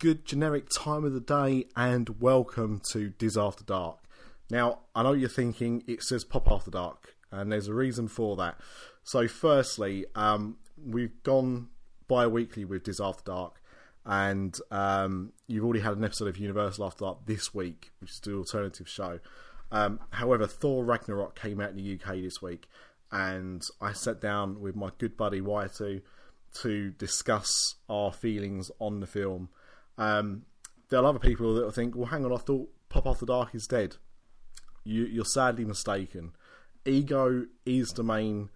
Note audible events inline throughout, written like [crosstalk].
good generic time of the day, and welcome to Diz After Dark. Now, I know you're thinking it says Pop After Dark, and there's a reason for that. So, firstly, um, we've gone bi weekly with Diz After Dark, and um, you've already had an episode of Universal After Dark this week, which is the alternative show. Um, however, Thor Ragnarok came out in the UK this week, and I sat down with my good buddy Waitu to discuss our feelings on the film. Um, there are other people that will think, well, hang on, I thought Pop After Dark is dead. You, you're sadly mistaken. Ego is the main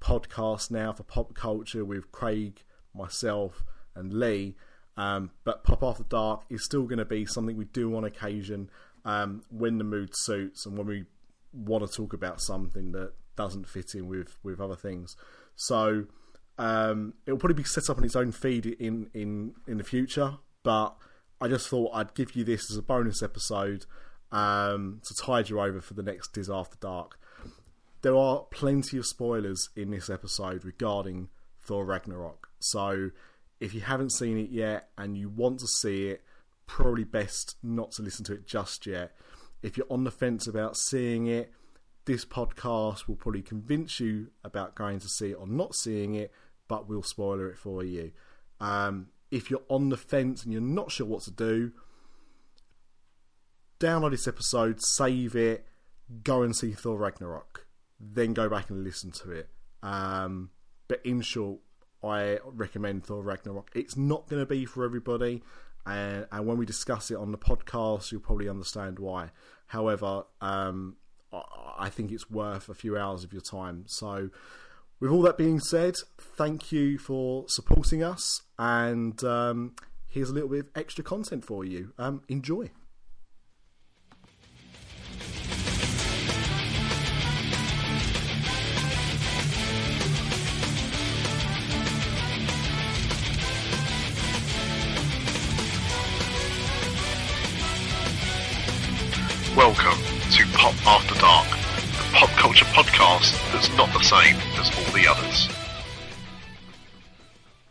podcast now for pop culture with Craig, myself, and Lee. Um, but Pop After Dark is still going to be something we do on occasion um, when the mood suits and when we want to talk about something that doesn't fit in with, with other things. So um, it'll probably be set up on its own feed in, in, in the future, but I just thought I'd give you this as a bonus episode um, to tide you over for the next Diz After Dark. There are plenty of spoilers in this episode regarding Thor Ragnarok, so if you haven't seen it yet and you want to see it, probably best not to listen to it just yet. If you're on the fence about seeing it, this podcast will probably convince you about going to see it or not seeing it, but we'll spoiler it for you. Um, if you're on the fence and you're not sure what to do, download this episode, save it, go and see Thor Ragnarok, then go back and listen to it. Um, but in short, I recommend Thor Ragnarok. It's not going to be for everybody, and, and, when we discuss it on the podcast, you'll probably understand why. However, um, I think it's worth a few hours of your time. So, with all that being said, thank you for supporting us, and um, here's a little bit of extra content for you. Um, enjoy. Welcome to Pop After Dark, culture podcast that's not the same as all the others.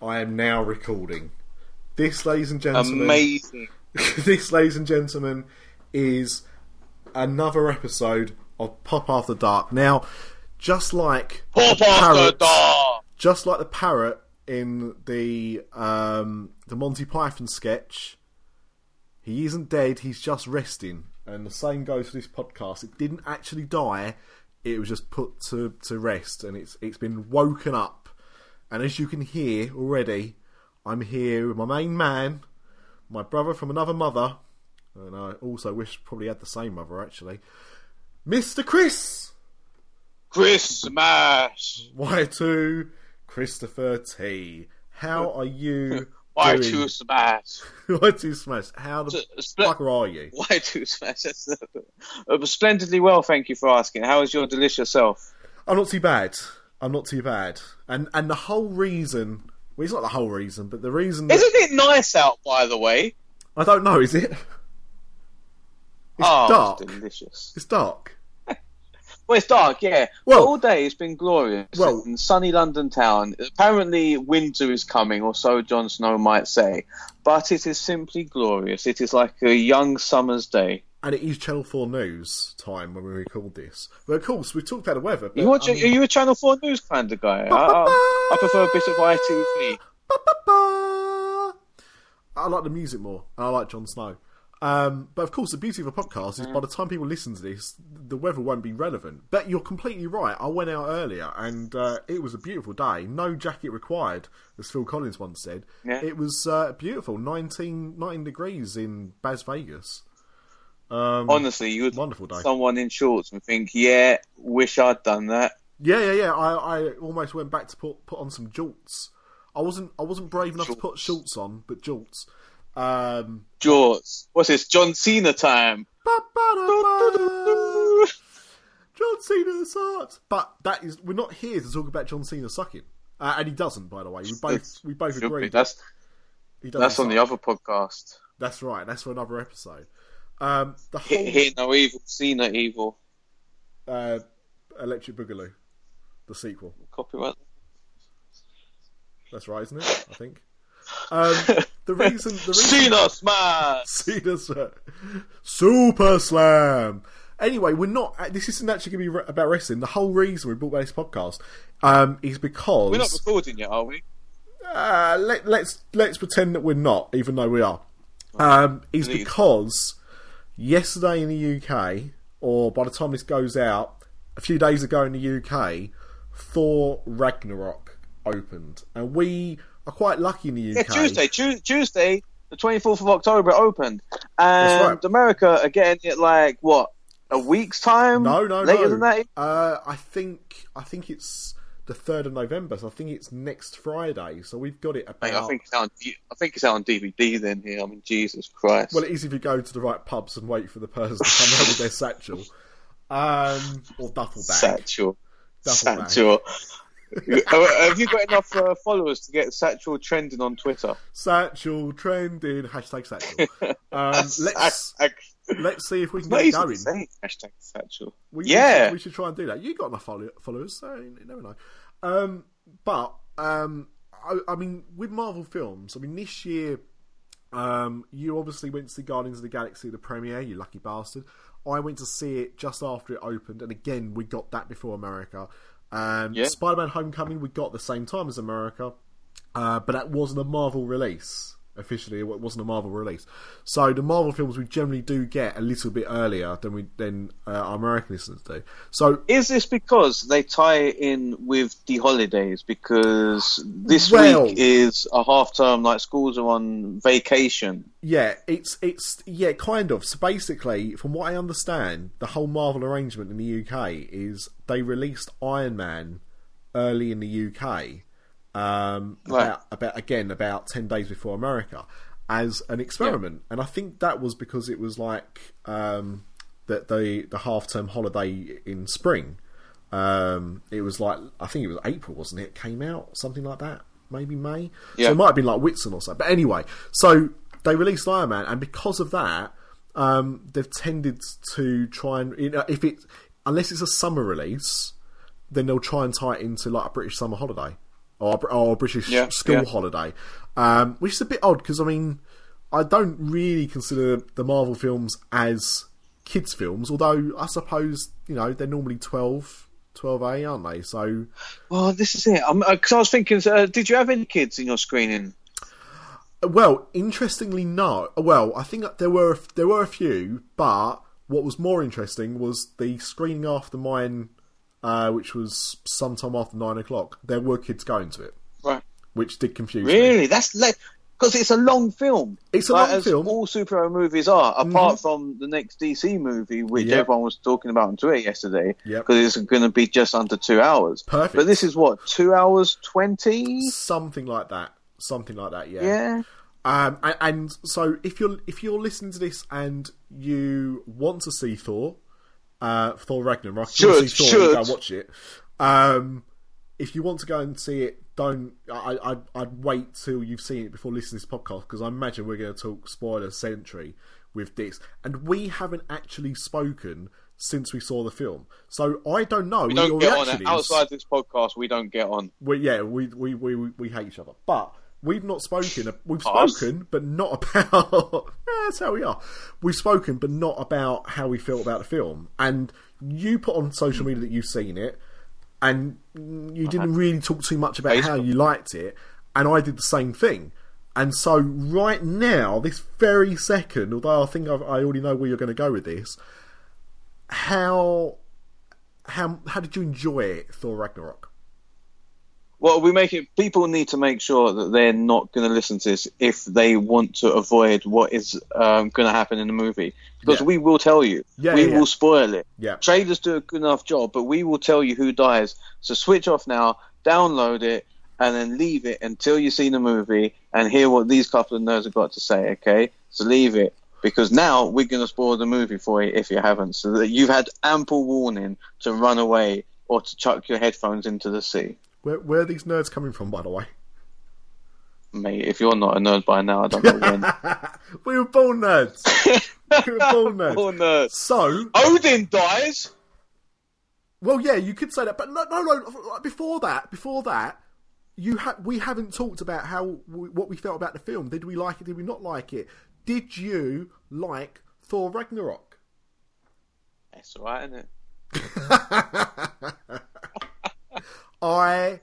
I am now recording. This, ladies and gentlemen, Amazing. [laughs] this, ladies and gentlemen, is another episode of Pop After Dark. Now, just like Pop the After parrot- Dark. just like the parrot in the um, the Monty Python sketch, he isn't dead. He's just resting, and the same goes for this podcast. It didn't actually die; it was just put to, to rest, and it's it's been woken up. And as you can hear already, I'm here with my main man, my brother from another mother, and I also wish probably had the same mother actually, Mister Chris. Christmas. Y2 Christopher T. How are you [laughs] Why doing? to smash? [laughs] Y2 Smash. How the spl- fucker are you? [laughs] Why to smash? Uh, splendidly well, thank you for asking. How is your delicious self? I'm not too bad. I'm not too bad. And and the whole reason well it's not the whole reason, but the reason that, Isn't it nice out, by the way? I don't know, is it? It's oh, dark. It's delicious. It's dark. Well, it's dark, yeah. Well- all day it's been glorious. Well- in sunny London town. Apparently, winter is coming, or so Jon Snow might say. But it is simply glorious. It is like a young summer's day. And it is Channel 4 News time when we record this. But of course, we've talked about the weather. But, You watch, I mean- Are you a Channel 4 News kind of guy? I, I, I prefer a bit of ITV. I like the music more. and I like Jon Snow. Um, but of course, the beauty of a podcast is by the time people listen to this, the weather won't be relevant. But you're completely right. I went out earlier and uh, it was a beautiful day. No jacket required, as Phil Collins once said. Yeah. It was uh, beautiful. 19, 19 degrees in Bas Vegas. Um, Honestly, you would Wonderful day. someone in shorts and think, yeah, wish I'd done that. Yeah, yeah, yeah. I, I almost went back to put put on some jorts. I wasn't I wasn't brave enough to put Jorts. shorts on, but jorts. Um, Jorts. What's this? John Cena time. John Cena sucks. But that is we're not here to talk about John Cena sucking. Uh, and he doesn't, by the way. We both we both agree. That's he doesn't on the other podcast. That's right. That's for another episode. Um, the Hit, whole hit no evil, Cena evil. uh, Electric Boogaloo, the sequel. Copyright. That's right, isn't it? I think. Um, [laughs] the reason, the reason, Cena smash. Cena. Super Slam. Anyway, we're not. This isn't actually going to be about wrestling. The whole reason we brought back this podcast um, is because We're not recording yet, are we? uh, let, let's let's pretend that we're not, even though we are. Um, is Please. because yesterday in the UK, or by the time this goes out, a few days ago in the UK, Thor Ragnarok opened, and we are quite lucky in the Yeah, Tuesday. Tu- Tuesday, the 24th of October, it opened. And right. America, again, it like, what, a week's time? No, no, Later no. than that? Uh, I think I think it's the third of November, so I think it's next Friday. So we've got it about. Mate, I think it's out on, I think it's out on DVD then here. I mean, Jesus Christ. Well, it is if you go to the right pubs and wait for the person to come out with their [laughs] satchel, um, or duffel bag. Satchel. Duffel. Satchel. Uh, [laughs] Have you got enough uh, followers to get Satchel trending on Twitter? Satchel trending hashtag satchel. [laughs] Um, let's let's see if we can get it going. Hashtag Satchel. We, Yeah. we should, we should try and do that. You got enough follow- followers, so you never know. Um, but um, I, I mean, with Marvel films, I mean, this year, um, you obviously went to see Guardians of the Galaxy the premiere. You lucky bastard. I went to see it just after it opened, and again, we got that before America. Um, Yeah. Spider-Man: Homecoming we got the same time as America, uh, but that wasn't a Marvel release. Officially, it wasn't a Marvel release. So the Marvel films we generally do get a little bit earlier than we than uh, our American listeners do. So Is this because they tie in with the holidays? Because this Well- week is a half term, like schools are on vacation. yeah, it's it's yeah, kind of. So basically, from what I understand, the whole Marvel arrangement in the UK is they released Iron Man early in the UK, um, Right. about about again about ten days before America, as an experiment, and I think that was because it was like um, that the the half term holiday in spring. Um, it was like I think it was April, wasn't it? It came out something like that, maybe May. Yeah. So it might have been like Whitsun or so. But anyway, so they released Iron Man, and because of that, um, they've tended to try and you know, if it unless it's a summer release, then they'll try and tie it into like a British summer holiday or a, or British Yeah, school yeah. holiday, um, which is a bit odd because I mean I don't really consider the Marvel films as kids films, although I suppose you know they're normally 12, 12A, aren't they? So Well, this is it. Because I was thinking, uh, did you have any kids in your screening? Well, interestingly, no. Well, I think there were there were a few, but what was more interesting was the screening after mine, uh, which was sometime after nine o'clock. There were kids going to it, Right. which did confuse me. Really? That's like because it's a long film. It's a Like, long film. Mm-hmm. All superhero movies are, apart from the next DC movie, which Yep. everyone was talking about on Twitter yesterday, Yep. because it's going to be just under two hours. Perfect. But this is what two hours twenty. Something like that. Something like that. Yeah. Yeah. Um, and, and so if you're if you're listening to this and you want to see Thor, uh, Thor Ragnarok, if you want to Should, see Thor, should. go watch it. Um, if you want to go and see it, don't. I, I'd, I'd wait till you've seen it before listening to this podcast because I imagine we're going to talk spoiler century with this, and we haven't actually spoken since we saw the film, so I don't know. We don't your get on outside this podcast. We don't get on. We, yeah, we, we, we, we hate each other. But we've not spoken. We've spoken, but not about. [laughs] That's how we are. We've spoken, but not about how we feel about the film. And you put on social media that you've seen it, and you didn't really talk too much about how you liked it. And I did the same thing. And so, right now, this very second, although I think I've, I already know where you're going to go with this, how how how did you enjoy it, Thor Ragnarok? Well, we make it. People need to make sure that they're not going to listen to this if they want to avoid what is um, going to happen in the movie, because Yeah. we will tell you. Yeah, we yeah, will spoil it. Yeah. Trailers do a good enough job, but we will tell you who dies. So switch off now, download it, and then leave it until you see the movie and hear what these couple of nerds have got to say. Okay, so leave it because now we're going to spoil the movie for you if you haven't, so that you've had ample warning to run away or to chuck your headphones into the sea. Where, where are these nerds coming from, by the way? Mate, if you're not a nerd by now, I don't know when. [laughs] we were born nerds. [laughs] we were born nerds. Poor nerd. So, Odin dies. well, yeah, you could say that, but no, no, no. Before that, before that, you ha- we haven't talked about how we, what we felt about the film. Did we like it? Did we not like it? Did you like Thor Ragnarok? That's all right, isn't it? [laughs] I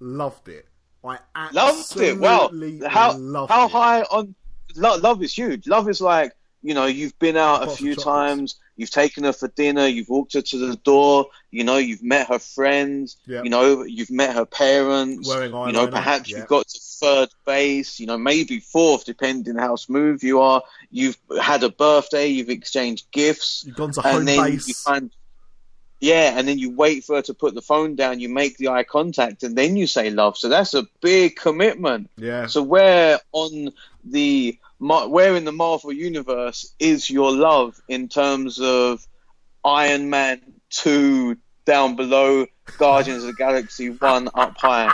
loved it. I Loved it. Wow. absolutely How loved how it. high on lo- love is huge. Love is like you know you've been out a few times. You've taken her for dinner. You've walked her to the door. You know you've met her friends. Yeah. You know you've met her parents. Wearing you know perhaps yeah. you've got to third base. You know maybe fourth, depending how smooth you are. You've had a birthday. You've exchanged gifts. You've gone to home and then base. you find yeah, and then you wait for her to put the phone down, you make the eye contact, and then you say love. So that's a big commitment. Yeah. So where on the where in the Marvel universe is your love in terms of Iron Man two down below, Guardians of the Galaxy one up high?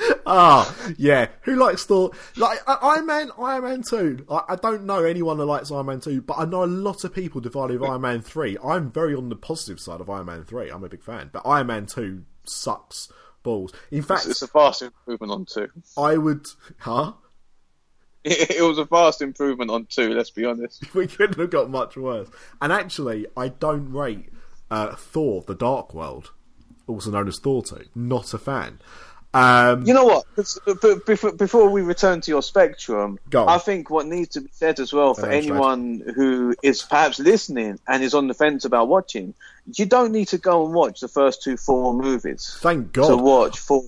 [laughs] Ah, yeah. Who likes Thor? Like I- Iron Man, Iron Man Two. I, I don't know anyone that likes Iron Man Two, but I know a lot of people divided with Iron Man Three. I'm very on the positive side of Iron Man Three. I'm a big fan, but Iron Man Two sucks balls. In fact, It's a vast improvement on two. I would, huh? [laughs] It was a vast improvement on two. Let's be honest. [laughs] we couldn't have got much worse. And actually, I don't rate uh, Thor: The Dark World, also known as Thor Two. Not a fan. Um, You know what? Before, before we return to your spectrum, I think what needs to be said as well for Go on, Fred. anyone who is perhaps listening and is on the fence about watching, you don't need to go and watch the first two four movies thank God to watch four.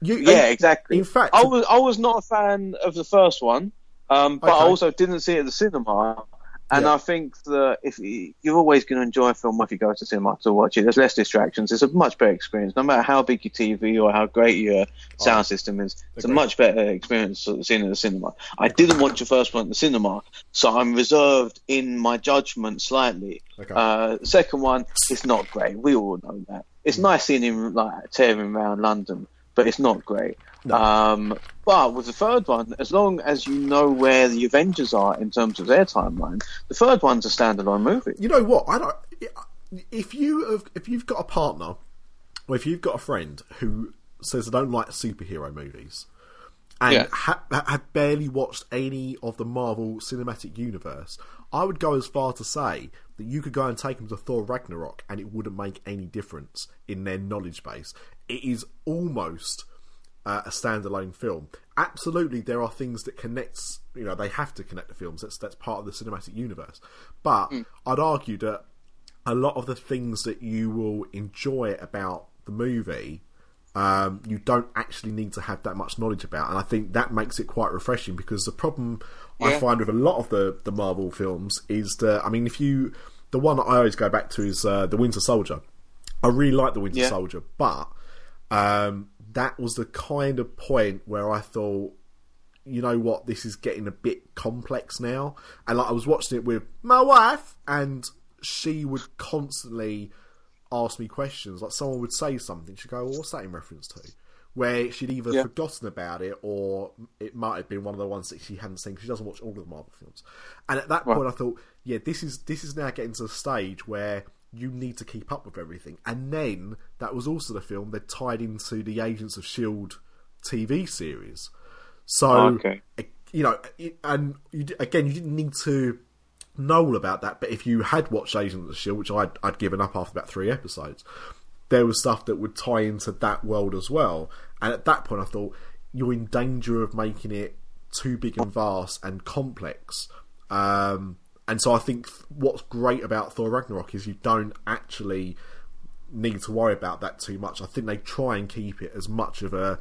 You, Yeah, exactly. In fact, I was I was not a fan of the first one, um, but I also didn't see it at the cinema. And Yeah. I think that if you, you're always going to enjoy a film if you go to cinema to watch it, there's less distractions. It's a much better experience, no matter how big your TV or how great your sound system is. It's a much better experience seeing it at the cinema. I didn't watch the first one at the cinema, so I'm reserved in my judgment slightly. Okay. Uh, second one, it's not great. We all know that. It's nice seeing him like tearing around London, but it's not great. Um, but with the third one, as long as you know where the Avengers are in terms of their timeline, the third one's a standalone movie. you know what? I don't. If you have, if you've got a partner, or if you've got a friend who says they don't like superhero movies, and Yeah. ha- ha- had barely watched any of the Marvel Cinematic Universe, I would go as far to say that you could go and take them to Thor Ragnarok, and it wouldn't make any difference in their knowledge base. It is almost uh, a standalone film. Absolutely, there are things that connects. You know, they have to connect the films. That's that's part of the cinematic universe. But I'd argue that a lot of the things that you will enjoy about the movie, um, you don't actually need to have that much knowledge about, and I think that makes it quite refreshing. Because the problem I find with a lot of the the Marvel films is that I mean, if you the one that I always go back to is uh, the Winter Soldier. I really like the Winter Yeah. Soldier, but um, that was the kind of point where I thought, you know what, this is getting a bit complex now. And like I was watching it with my wife, and she would constantly ask me questions. Like someone would say something, she'd go, well, "What's that in reference to?" Where she'd either Yeah. forgotten about it, or it might have been one of the ones that she hadn't seen. She doesn't watch all of the Marvel films. And at that Right. point, I thought, yeah, this is this is now getting to the stage where you need to keep up with everything. And then that was also the film that tied into the Agents of Shield TV series. So, Okay. you know, and you, again, you didn't need to know all about that. But if you had watched Agents of Shield, which I'd, I'd given up after about three episodes, there was stuff that would tie into that world as well. And at that point, I thought you're in danger of making it too big and vast and complex. Um, and so I think what's great about Thor Ragnarok is you don't actually need to worry about that too much. I think they try and keep it as much of a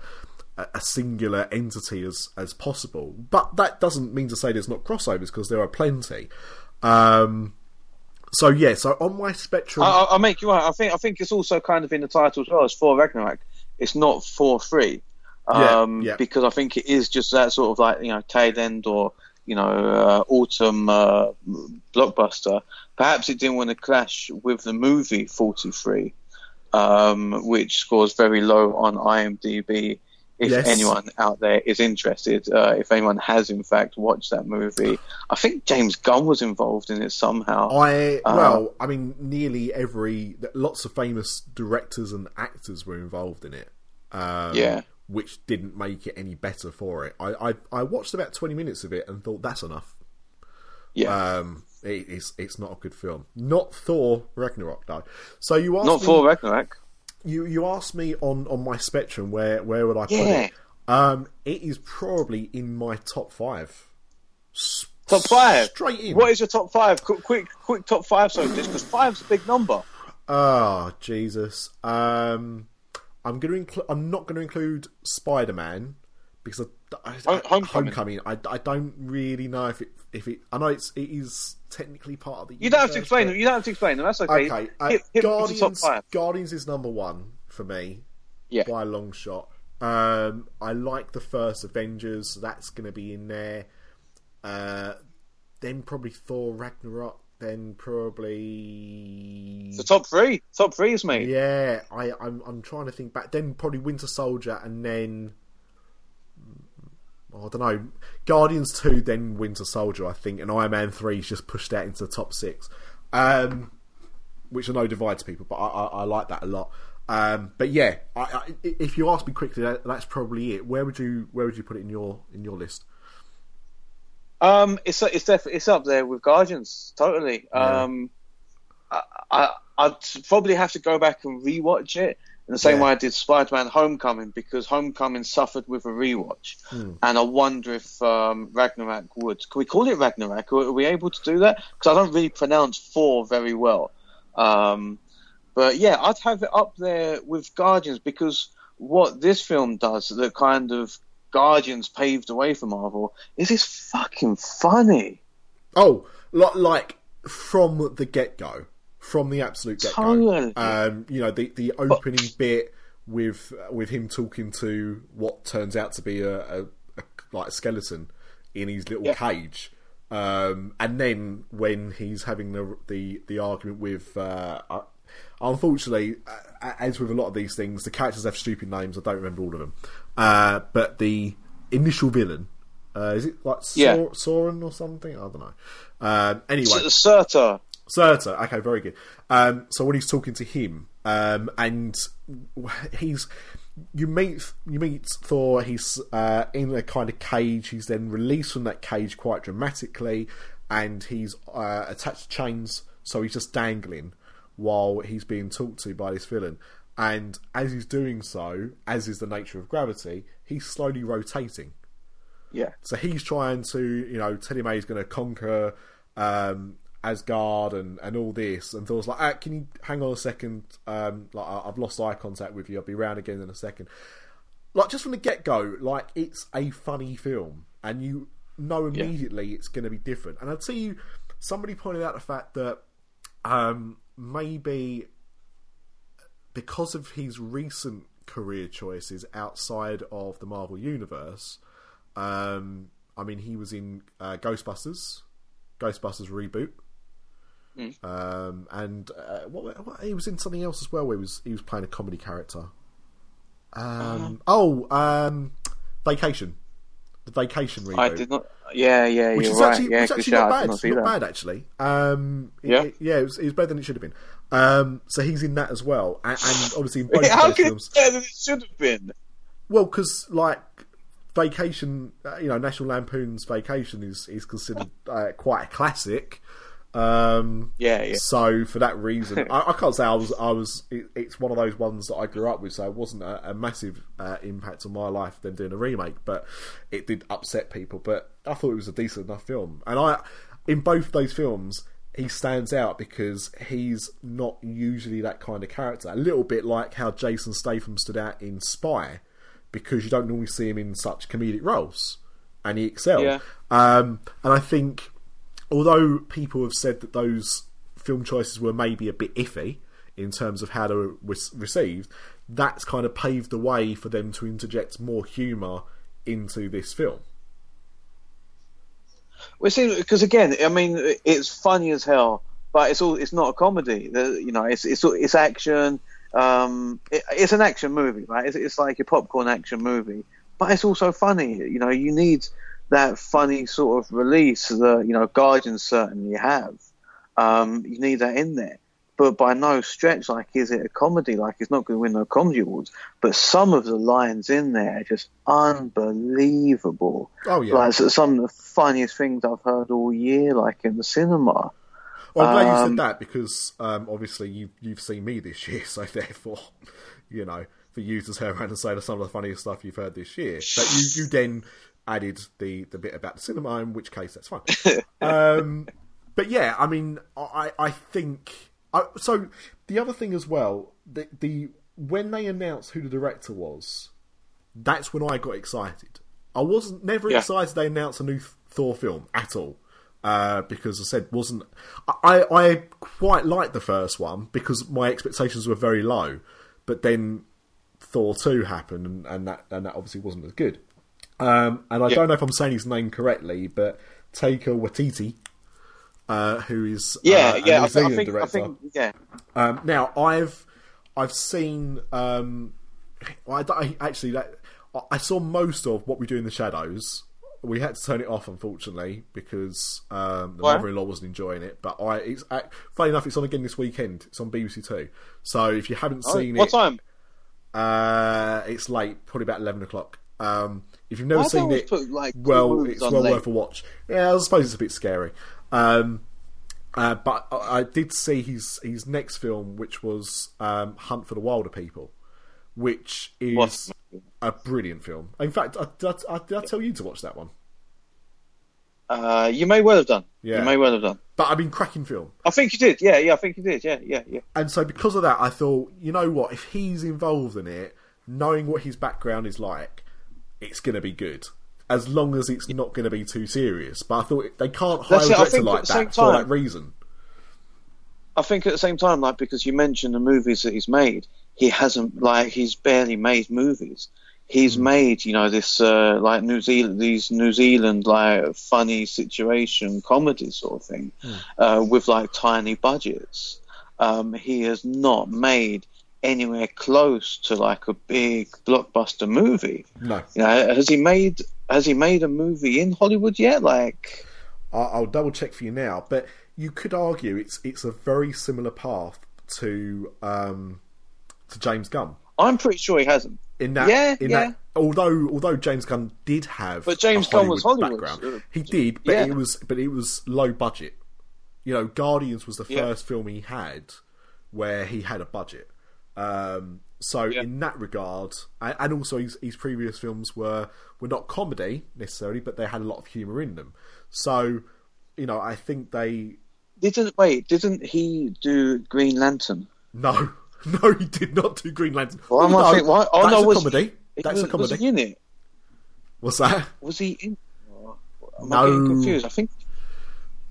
a singular entity as as possible. But that doesn't mean to say there's not crossovers because there are plenty. Um, so yeah, so on my spectrum, I, I'll make you right. I think I think it's also kind of in the title as well as for Ragnarok. It's not for free, Yeah, um, yeah. because I think it is just that sort of like you know tail end or you know uh, autumn uh, blockbuster. Perhaps it didn't want to clash with the movie Forty Three, um, which scores very low on IMDb. If Yes. anyone out there is interested, uh, if anyone has in fact watched that movie, I think James Gunn was involved in it somehow. I Uh, well, I mean, nearly every lots of famous directors and actors were involved in it. Um, Yeah. Which didn't make it any better for it. I, I, I watched about 20 minutes of it and thought that's enough. Yeah. Um, it, it's it's not a good film. Not Thor Ragnarok though. So you asked Not me, for Ragnarok. you you asked me on on my spectrum where where would I put Yeah. it? Um, it is probably in my top five. S- Top five. straight in. What is your top five? Quick, quick, quick top five. So just because five's a big number. Oh Jesus! Um, I'm going to include. I'm not going to include Spider Man because I, I, Homecoming. Homecoming. I, I don't really know if it if it. I know it's it is technically part of the. You don't have to explain but- them. You don't have to explain them. That's okay. Okay, uh, hit, hit me with the Guardians. Guardians is number one for me Yeah. by a long shot. Um, I like the first Avengers. so That's going to be in there. Uh, then probably Thor Ragnarok. Then probably The top three. Top three is mate. yeah, I, I'm I'm trying to think back. Then probably Winter Soldier, and then oh, I don't know, Guardians two, then Winter Soldier, I think, and Iron Man three is just pushed out into the top six, um, which I know divides people, but I, I, I like that a lot. Um, but yeah, I, I, if you ask me quickly, that, that's probably it. Where would you where would you put it in your in your list? Um, it's it's definitely it's up there with Guardians. Totally. Yeah. Um, I, I I'd probably have to go back and rewatch it in the same Yeah. way I did Spider-Man: Homecoming because Homecoming suffered with a rewatch, Hmm. and I wonder if um, Ragnarok would. Can we call it Ragnarok? Are we able to do that? Because I don't really pronounce four very well. Um, but yeah, I'd have it up there with Guardians because what this film does, that kind of Guardians paved the way for Marvel, is it's fucking funny. Oh, like from the get go, from the absolute get go. Totally. Um, you know, the the opening bit with with him talking to what turns out to be a, a, a like a skeleton in his little Yeah. cage. Um, and then when he's having the the, the argument with, uh, uh, unfortunately, uh, as with a lot of these things, the characters have stupid names. I don't remember all of them. Uh, but the initial villain, uh, is it like Yeah. Soren or something? I don't know. Um, anyway, S- Surtur. Surtur. Okay, very good. Um, so when he's talking to him, um, and he's you meet you meet Thor. He's uh, in a kind of cage. He's then released from that cage quite dramatically, and he's uh, attached to chains. So he's just dangling while he's being talked to by this villain. And as he's doing so, as is the nature of gravity, he's slowly rotating. Yeah. So he's trying to, you know, how he's going to conquer um, Asgard and, and all this. And Thor's like, ah, can you hang on a second? Um, like I- I've lost eye contact with you. I'll be round again in a second. Like just from the get go, like it's a funny film, and you know Yeah. immediately it's going to be different. And I'll tell you, somebody pointed out the fact that um, maybe because of his recent career choices outside of the Marvel universe, um, I mean, he was in uh, Ghostbusters, Ghostbusters reboot, um, and uh, what, what, he was in something else as well. Where he was he was playing a comedy character. Um, Oh, um, Vacation, the Vacation reboot I did not. Yeah, yeah, which you're is right. actually, yeah, which actually not bad. not Not bad actually. Um, Yeah? it- yeah, it was, it was better than it should have been. Um, so he's in that as well, and, and obviously in [laughs] both How can it films. be it should have been? Well, because like Vacation, uh, you know, National Lampoon's Vacation is is considered uh, quite a classic. Um, Yeah, yeah. So for that reason, [laughs] I, I can't say I was. I was. It, it's one of those ones that I grew up with, so it wasn't a, a massive uh, impact on my life than doing a remake, but it did upset people. But I thought it was a decent enough film, and I, in both those films, he stands out because he's not usually that kind of character. A little bit like how Jason Statham stood out in Spy, because you don't normally see him in such comedic roles, and he excelled. Yeah. Um, and I think, although people have said that those film choices were maybe a bit iffy in terms of how they were re- received, that's kind of paved the way for them to interject more humour into this film. Well, see, because again, I mean, it's funny as hell, but it's all it's not a comedy. You know, it's it's it's action. Um, it, it's an action movie, right? It's, it's like a popcorn action movie, but it's also funny. You know, you need that funny sort of release that you know Guardians certainly have. Um, you need that in there, but by no stretch like is it a comedy. Like it's not going to win no comedy awards. But some of the lines in there are just unbelievable. Oh yeah. Like some of the funniest things I've heard all year, like in the cinema. Well, I'm glad you Um, said that because um, obviously you you've seen me this year, [laughs] so therefore, you know, for you to turn around and say some of the funniest stuff you've heard this year, but you, you then added the the bit about the cinema, in which case that's fine. [laughs] um, but yeah, I mean, I I think I, so. The other thing as well, the the when they announced who the director was, that's when I got excited. I wasn't never Yeah. excited they announced a new Thor film at all. Uh, because I said wasn't I, I quite liked the first one because my expectations were very low, but then Thor two happened and, and that and that obviously wasn't as good. Um, and I Yeah. don't know if I'm saying his name correctly, but Taika Waititi, uh, who is Yeah, uh, yeah. I, I think, I think, yeah. Um, now I've I've seen um, I, I- actually that I- I saw most of what we do in the shadows. We had to turn it off unfortunately because um, the Why? mother-in-law wasn't enjoying it. But I, it's funny enough, it's on again this weekend. It's on BBC Two. So if you haven't Oh, seen what it, time? uh, it's late, probably about eleven o'clock. Um, if you've never they seen it, put, like, well, it's well late? worth a watch. Yeah, I suppose it's a bit scary. Um, uh, but I, I did see his his next film, which was um, Hunt for the Wilderpeople, which is What's- a brilliant film. In fact, I, did, I, did I tell you to watch that one? Uh, you may well have done. Yeah. You may well have done. But I mean, cracking film. I think you did. Yeah, yeah. I think you did. Yeah, yeah, yeah. And so because of that, I thought, you know what? If he's involved in it, knowing what his background is like, it's going to be good. As long as it's not going to be too serious. But I thought they can't hire That's a director like at the same that for that reason. I think at the same time, like because you mentioned the movies that he's made, he hasn't like he's barely made movies. He's Hmm. made, you know, this uh, like New Zealand, these New Zealand like funny situation comedy sort of thing, Hmm. uh, with like tiny budgets. Um, he has not made anywhere close to like a big blockbuster movie. No. You know, has he made has he made a movie in Hollywood yet? Like, I'll, I'll double check for you now, but you could argue it's it's a very similar path to um, to James Gunn I'm pretty sure he hasn't. in that. Yeah, in yeah. that, although although James Gunn did have, But James a Gunn was Hollywood background, he did, but Yeah. it was but it was low budget. You know, Guardians was the Yeah. first film he had where he had a budget. Um, so Yeah. in that regard, and, and also his, his previous films were were not comedy necessarily, but they had a lot of humour in them. So you know, I think they Didn't wait? Didn't he do Green Lantern? No, [laughs] no, he did not do Green Lantern. Why am oh, I no, think- why- oh, that's no, a was comedy. he- that's was, a comedy. Was he in it? What's that? Was he in? Am No. I getting confused? I think.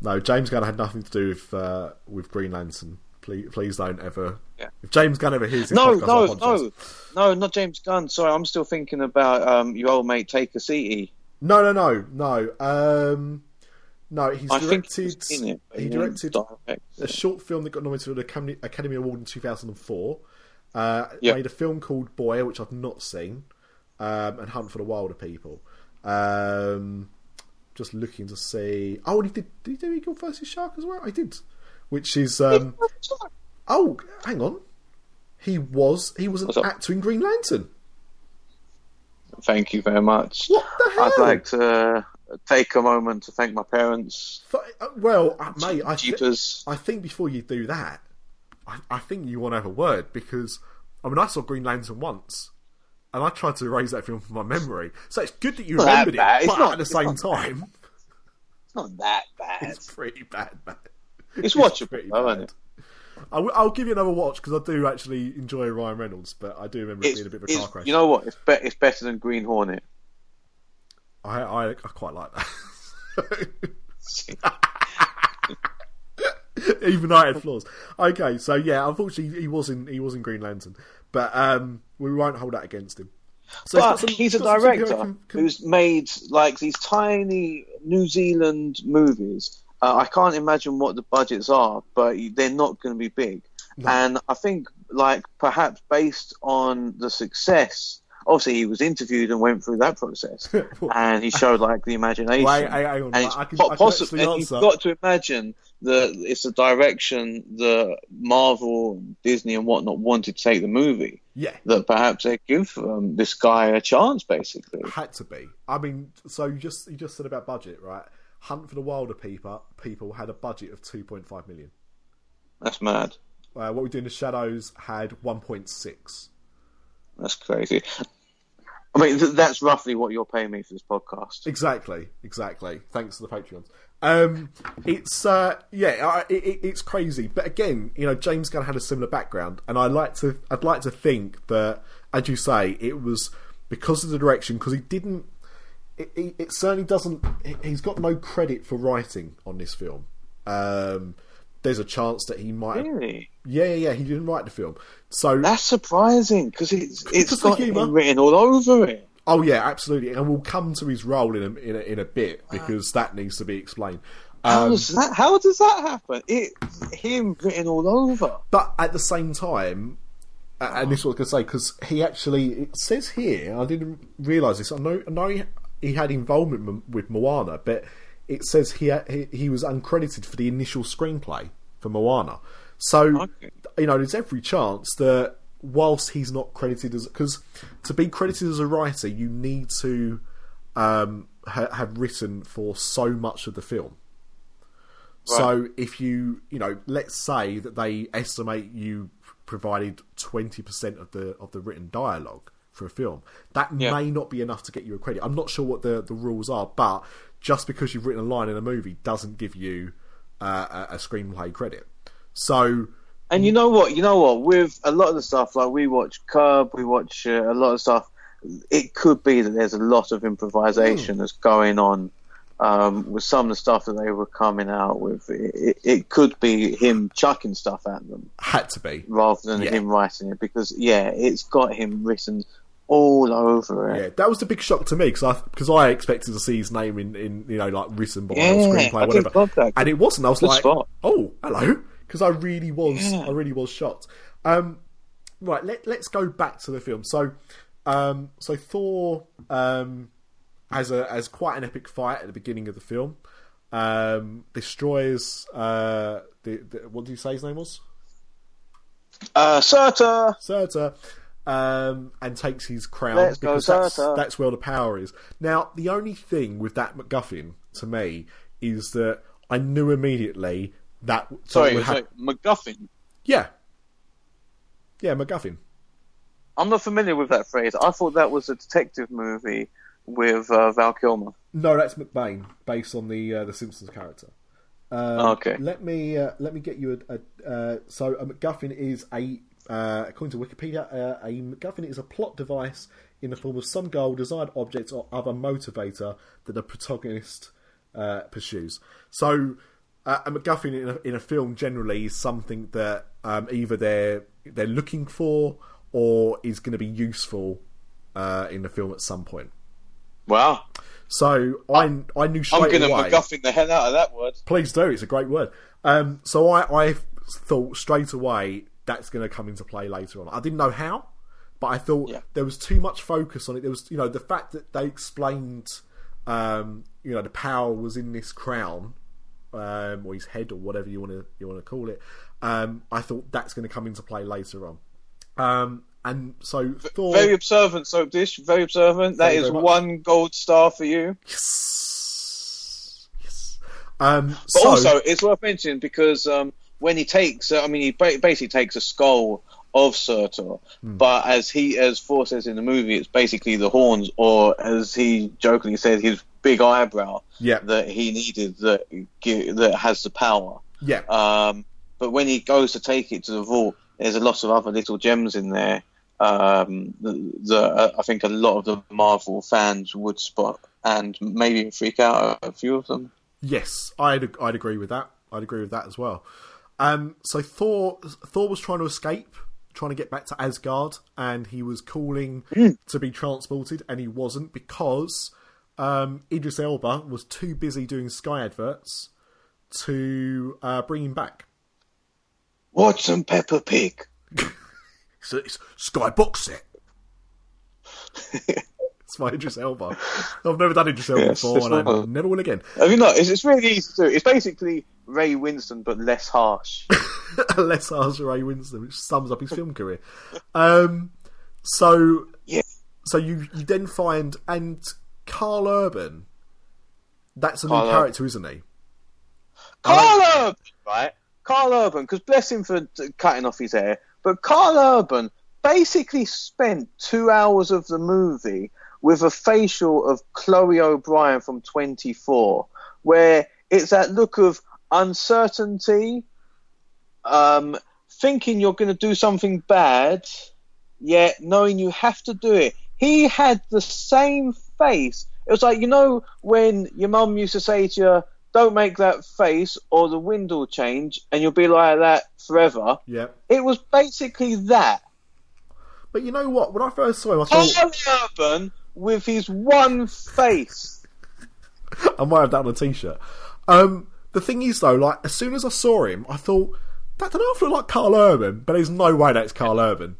No, James Gunn had nothing to do with uh, with Green Lantern. Please, please don't ever. Yeah. If James Gunn ever hears this No, podcast, no, no, no, not James Gunn. Sorry, I'm still thinking about um, your old mate Taika Waititi. no, no, no, no. Um, no, he's I he directed. was it. he directed direct a it. short film that got nominated for the Academy, Academy Award in 2004. Uh, Yeah. Made a film called Boy, which I've not seen, um, and Hunt for the Wilderpeople. Um, just looking to see. Oh, and he did. Did he do Eagle versus Shark as well? I did. Which is. Um, oh, hang on. He was. He was an actor in Green Lantern. Thank you very much. What the hell? I'd like to take a moment to thank my parents. F- uh, well, uh, mate, I, thi- Jeepers. I think before you do that, I, I think you want to have a word because I mean I saw Green Lantern once, and I tried to erase that film from my memory. So it's good that you Not remembered it, It's but not- at the same not time, It's not that [laughs] bad. it's pretty bad, man. It's watchable, pretty though, bad. isn't it? I w- I'll give you another watch because I do actually enjoy Ryan Reynolds, but I do remember it being a bit of a car crash. you know what? It's, be- it's better than Green Hornet. I, I I quite like that. [laughs] Even though I had flaws. Okay, so yeah, unfortunately he was in he was in Green Lantern, but um, we won't hold that against him. So but got some- he's a got some superhero director com- com- who's made like these tiny New Zealand movies. Uh, I can't imagine what the budgets are, but they're not going to be big. And I think, like perhaps based on the success obviously he was interviewed and went through that process, [laughs] and he showed like the imagination. Wait, hang- hang on, and it's I can- po- I can and you've got to imagine that it's a direction that Marvel, Disney, and whatnot wanted to take the movie. Yeah, That perhaps they give um, this guy a chance, basically. had to be. I mean, so you just you just said about budget, right? Hunt for the Wilderpeople people had a budget of two point five million. That's mad. Uh, what we do in the shadows had one point six. That's crazy. I mean, th- that's roughly what you're paying me for this podcast. Exactly, exactly. Thanks to the Patreons. Um, it's uh, yeah, it, it's crazy. But again, you know, James Gunn had a similar background, and I like to, I'd like to think that, as you say, it was because of the direction, because he didn't. It, it, it certainly doesn't. he- He's got no credit for writing on this film. Um, there's a chance that he might. Really? yeah, yeah, yeah. He didn't write the film, so That's surprising because it's it's got him written all over it. Oh yeah, absolutely, and we'll come to his role in a, in a, in a bit because that needs to be explained. How Um, does that? How does that happen? It him written all over. but at the same time, and this is what I was going to say because he actually it says here. I didn't realise this. I know, I know he, he had involvement m- with Moana, but it says he, he was uncredited for the initial screenplay for Moana. So Okay. you know, there's every chance that whilst he's not credited as because to be credited as a writer, you need to um, ha- have written for so much of the film. So if you, you know, let's say that they estimate you provided twenty percent of the of the written dialogue for a film, that Yeah. may not be enough to get you a credit. I'm not sure what the the rules are, but just because you've written a line in a movie doesn't give you uh, a, a screenplay credit. So And you know what? You know what? With a lot of the stuff, like we watch Curb, we watch uh, a lot of stuff. It could be that there's a lot of improvisation that's going on um, with some of the stuff that they were coming out with. It, it, it could be him chucking stuff at them had to be. rather than Yeah. him writing it, because yeah, it's got him written all over it. Yeah, that was the big shock to me because I because I expected to see his name in, in you know like written by Yeah, screenplay, whatever, and it wasn't. I was Good like, spot. oh, hello, because I really was, Yeah. I really was shocked. Um, right, let let's go back to the film. So, um, so Thor um, has a as quite an epic fight at the beginning of the film. Um, destroys uh, the, the what did you say his name was? Uh, Surtur! Surtur, um, and takes his crown Let's go, because that's, that's where the power is. Now, the only thing with that MacGuffin to me is that I knew immediately that Sorry, would sorry, hap- MacGuffin. Yeah, yeah, MacGuffin. I'm not familiar with that phrase. I thought that was a detective movie with uh, Val Kilmer. No, that's McBain, based on the uh, the Simpsons character. Um, Okay. Let me uh, let me get you a. a uh, so a MacGuffin is a uh, according to Wikipedia, uh, a MacGuffin is a plot device in the form of some goal, desired object, or other motivator that the protagonist uh, pursues. So. Uh, a MacGuffin in a, in a film generally is something that um, either they're they're looking for or is going to be useful uh, in the film at some point. Wow. So I I knew straight I'm going to. MacGuffin the hell out of that word. Please do. It's a great word. Um, so I, I thought straight away that's going to come into play later on. I didn't know how, but I thought Yeah. there was too much focus on it. There was, you know, the fact that they explained, um, you know, the power was in this crown, um, or his head, or whatever you want to you want to call it. Um, I thought that's going to come into play later on. Um, and so Thor, Very observant, soap dish. Very observant. That is one gold star for you. yes, yes. Um, But so, also, it's worth mentioning because um, when he takes, I mean, he ba- basically takes a skull of Surtur, Hmm. but as he, as Thor says in the movie, it's basically the horns, or as he jokingly says, his big eyebrow Yeah. that he needed that that has the power. yeah, Um, but when he goes to take it to the vault, there's a lot of other little gems in there um, that, that uh, I think a lot of the Marvel fans would spot and maybe freak out a few of them. Yes, I'd I'd agree with that. I'd agree with that as well. Um, so Thor Thor was trying to escape, trying to get back to Asgard, and he was calling to be transported, and he wasn't because um, Idris Elba was too busy doing Sky adverts to uh, bring him back. Watson Pepper Pig. [laughs] So it's Sky box set. [laughs] it's my Idris Elba. I've never done Idris Elba Yes, before, and I never will again. I mean, no, it's, it's really easy to do. It's basically Ray Winstone, but less harsh. [laughs] Less harsh Ray Winstone, which sums up his film career. Um, so Yeah. so you you then find and Karl Urban. That's a new Karl Urban. character, isn't he? Karl Urban, right? Karl Urban, because bless him for cutting off his hair, but Karl Urban basically spent two hours of the movie with a facial of Chloe O'Brian from 24, where it's that look of uncertainty, um, thinking you're going to do something bad, yet knowing you have to do it. He had the same face. It was like, you know, when your mum used to say to you, don't make that face or the wind will change and you'll be like that forever. Yeah. It was basically that. But you know what? When I first saw him, I thought Karl Urban with his one face. [laughs] I might have that on a t-shirt. Um, the thing is, though, like as soon as I saw him, I thought that doesn't half look like Karl Urban, but there's no way that's Karl Urban.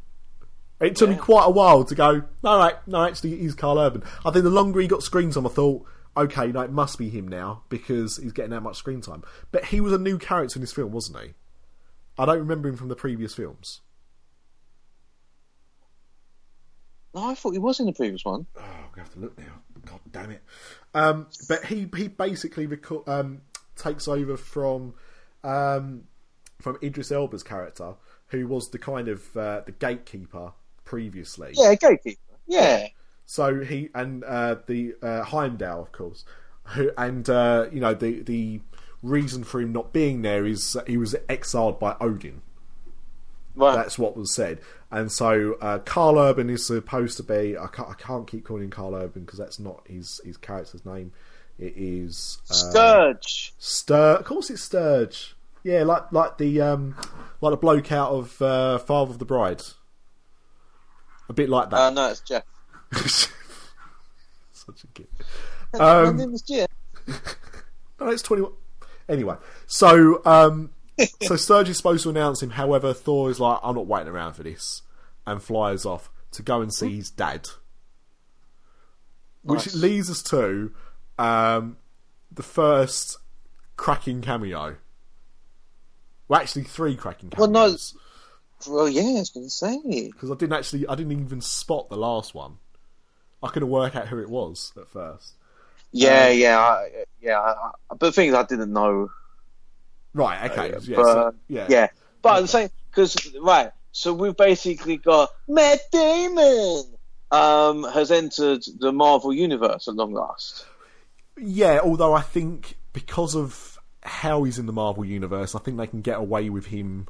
It took me quite a while to go. No, right, no, actually, he's Karl Urban. I think the longer he got screen time, I thought, okay, no, it must be him now because he's getting that much screen time. But he was a new character in this film, wasn't he? I don't remember him from the previous films. No, I thought he was in the previous one. Oh, we have to look now. God damn it! Um, but he he basically reco- um, takes over from um, from Idris Elba's character, who was the kind of uh, the gatekeeper previously. Yeah, gatekeeper. Yeah. So he and uh, the uh, Heimdall, of course, who and uh, you know the the reason for him not being there is that he was exiled by Odin. Right. That's what was said. And so uh, Karl Urban is supposed to be. I can't, I can't keep calling him Karl Urban because that's not his his character's name. It is uh, Skurge. Stur. Of course, it's Skurge. Yeah, like like the um like the bloke out of uh, Father of the Bride. A bit like Uh, that. no, it's Jeff. [laughs] Such a kid. My Um, name is [laughs] Jeff. No, it's 21. Anyway, so um, [laughs] so Skurge is supposed to announce him. However, Thor is like, I'm not waiting around for this, and flies off to go and see his dad. Which leads us to um, the first cracking cameo. Well, actually, three cracking Well, no- Well, yeah, I was going to say. because I didn't actually, I didn't even spot the last one. I couldn't work out who it was at first. Yeah, Um, yeah, I, yeah. I, but the thing is, I didn't know. Right. Okay. Uh, yeah. but, so- yeah. Yeah, but at the same because right. So we've basically got Matt Damon um, has entered the Marvel universe at long last. Yeah, although I think because of how he's in the Marvel universe, I think they can get away with him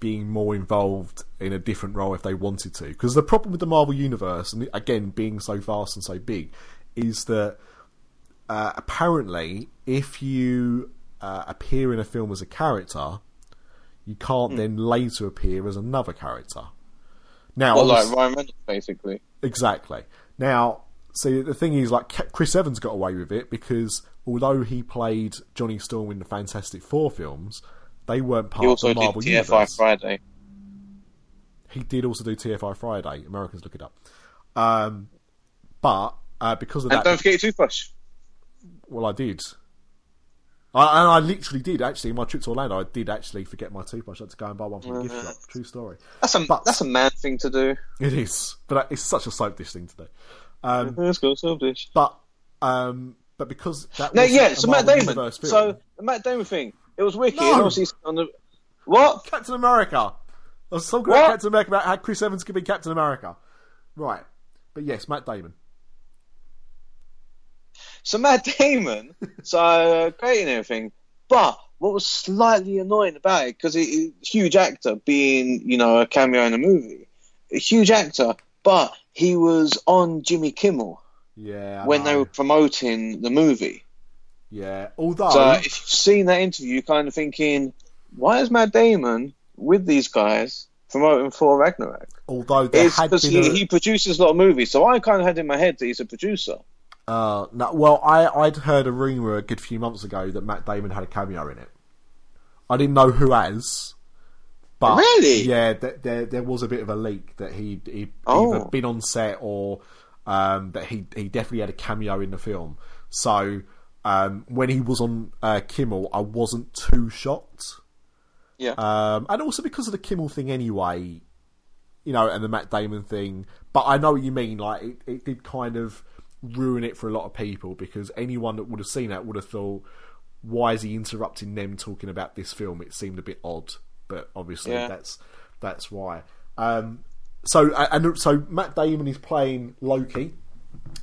being more involved in a different role if they wanted to. Because the problem with the Marvel universe, and again being so vast and so big, is that uh, apparently if you uh, appear in a film as a character, you can't then later appear as another character. Now, Well, like Ryan Reynolds, basically. Exactly. Now, see, the thing is, like, Chris Evans got away with it because although he played Johnny Storm in the Fantastic Four films, they weren't part He of the did Marvel TFI universe. Friday. He did also do TFI Friday. Americans look it up. Um, but uh, because of And that, don't forget your toothbrush. well, I did. I, and I literally did actually. In my trip to Orlando, I did actually forget my toothbrush. I had to go and buy one from the gift shop. True story. That's a But- that's a man thing to do. It is, but it's such a soap dish thing to do. Um, Let's go some dish. but um, but because that No, yeah. So Matt Damon. Film, So the Matt Damon thing. It was wicked. No. Obviously on the what? Captain America. I was What? at Captain America about how Chris Evans could be Captain America. Right. But yes, Matt Damon. So Matt Damon, [laughs] so great and everything, but what was slightly annoying about it because huge actor being you know a cameo in a movie, a huge actor, but he was on Jimmy Kimmel Yeah. I when they were promoting the movie. Yeah. Although So if you've seen that interview, you're kind of thinking, why is Matt Damon with these guys promoting for Ragnarok? although there because been he, a, he produces a lot of movies, so I kind of had in my head that he's a producer. uh, no, well, I I'd heard a rumor a good few months ago that Matt Damon had a cameo in it. I didn't know who as. But Really? Yeah, th- there there was a bit of a leak that he'd, he'd Oh. either been on set or um, that he he definitely had a cameo in the film. So um, when he was on uh, Kimmel, I wasn't too shocked. Yeah. Um, and also because of the Kimmel thing anyway, you know, and the Matt Damon thing. But I know what you mean. Like it, it did kind of ruin it for a lot of people because anyone that would have seen that would have thought, "Why is he interrupting them talking about this film?" It seemed a bit odd, but obviously Yeah. that's that's why. Um, so and so Matt Damon is playing Loki.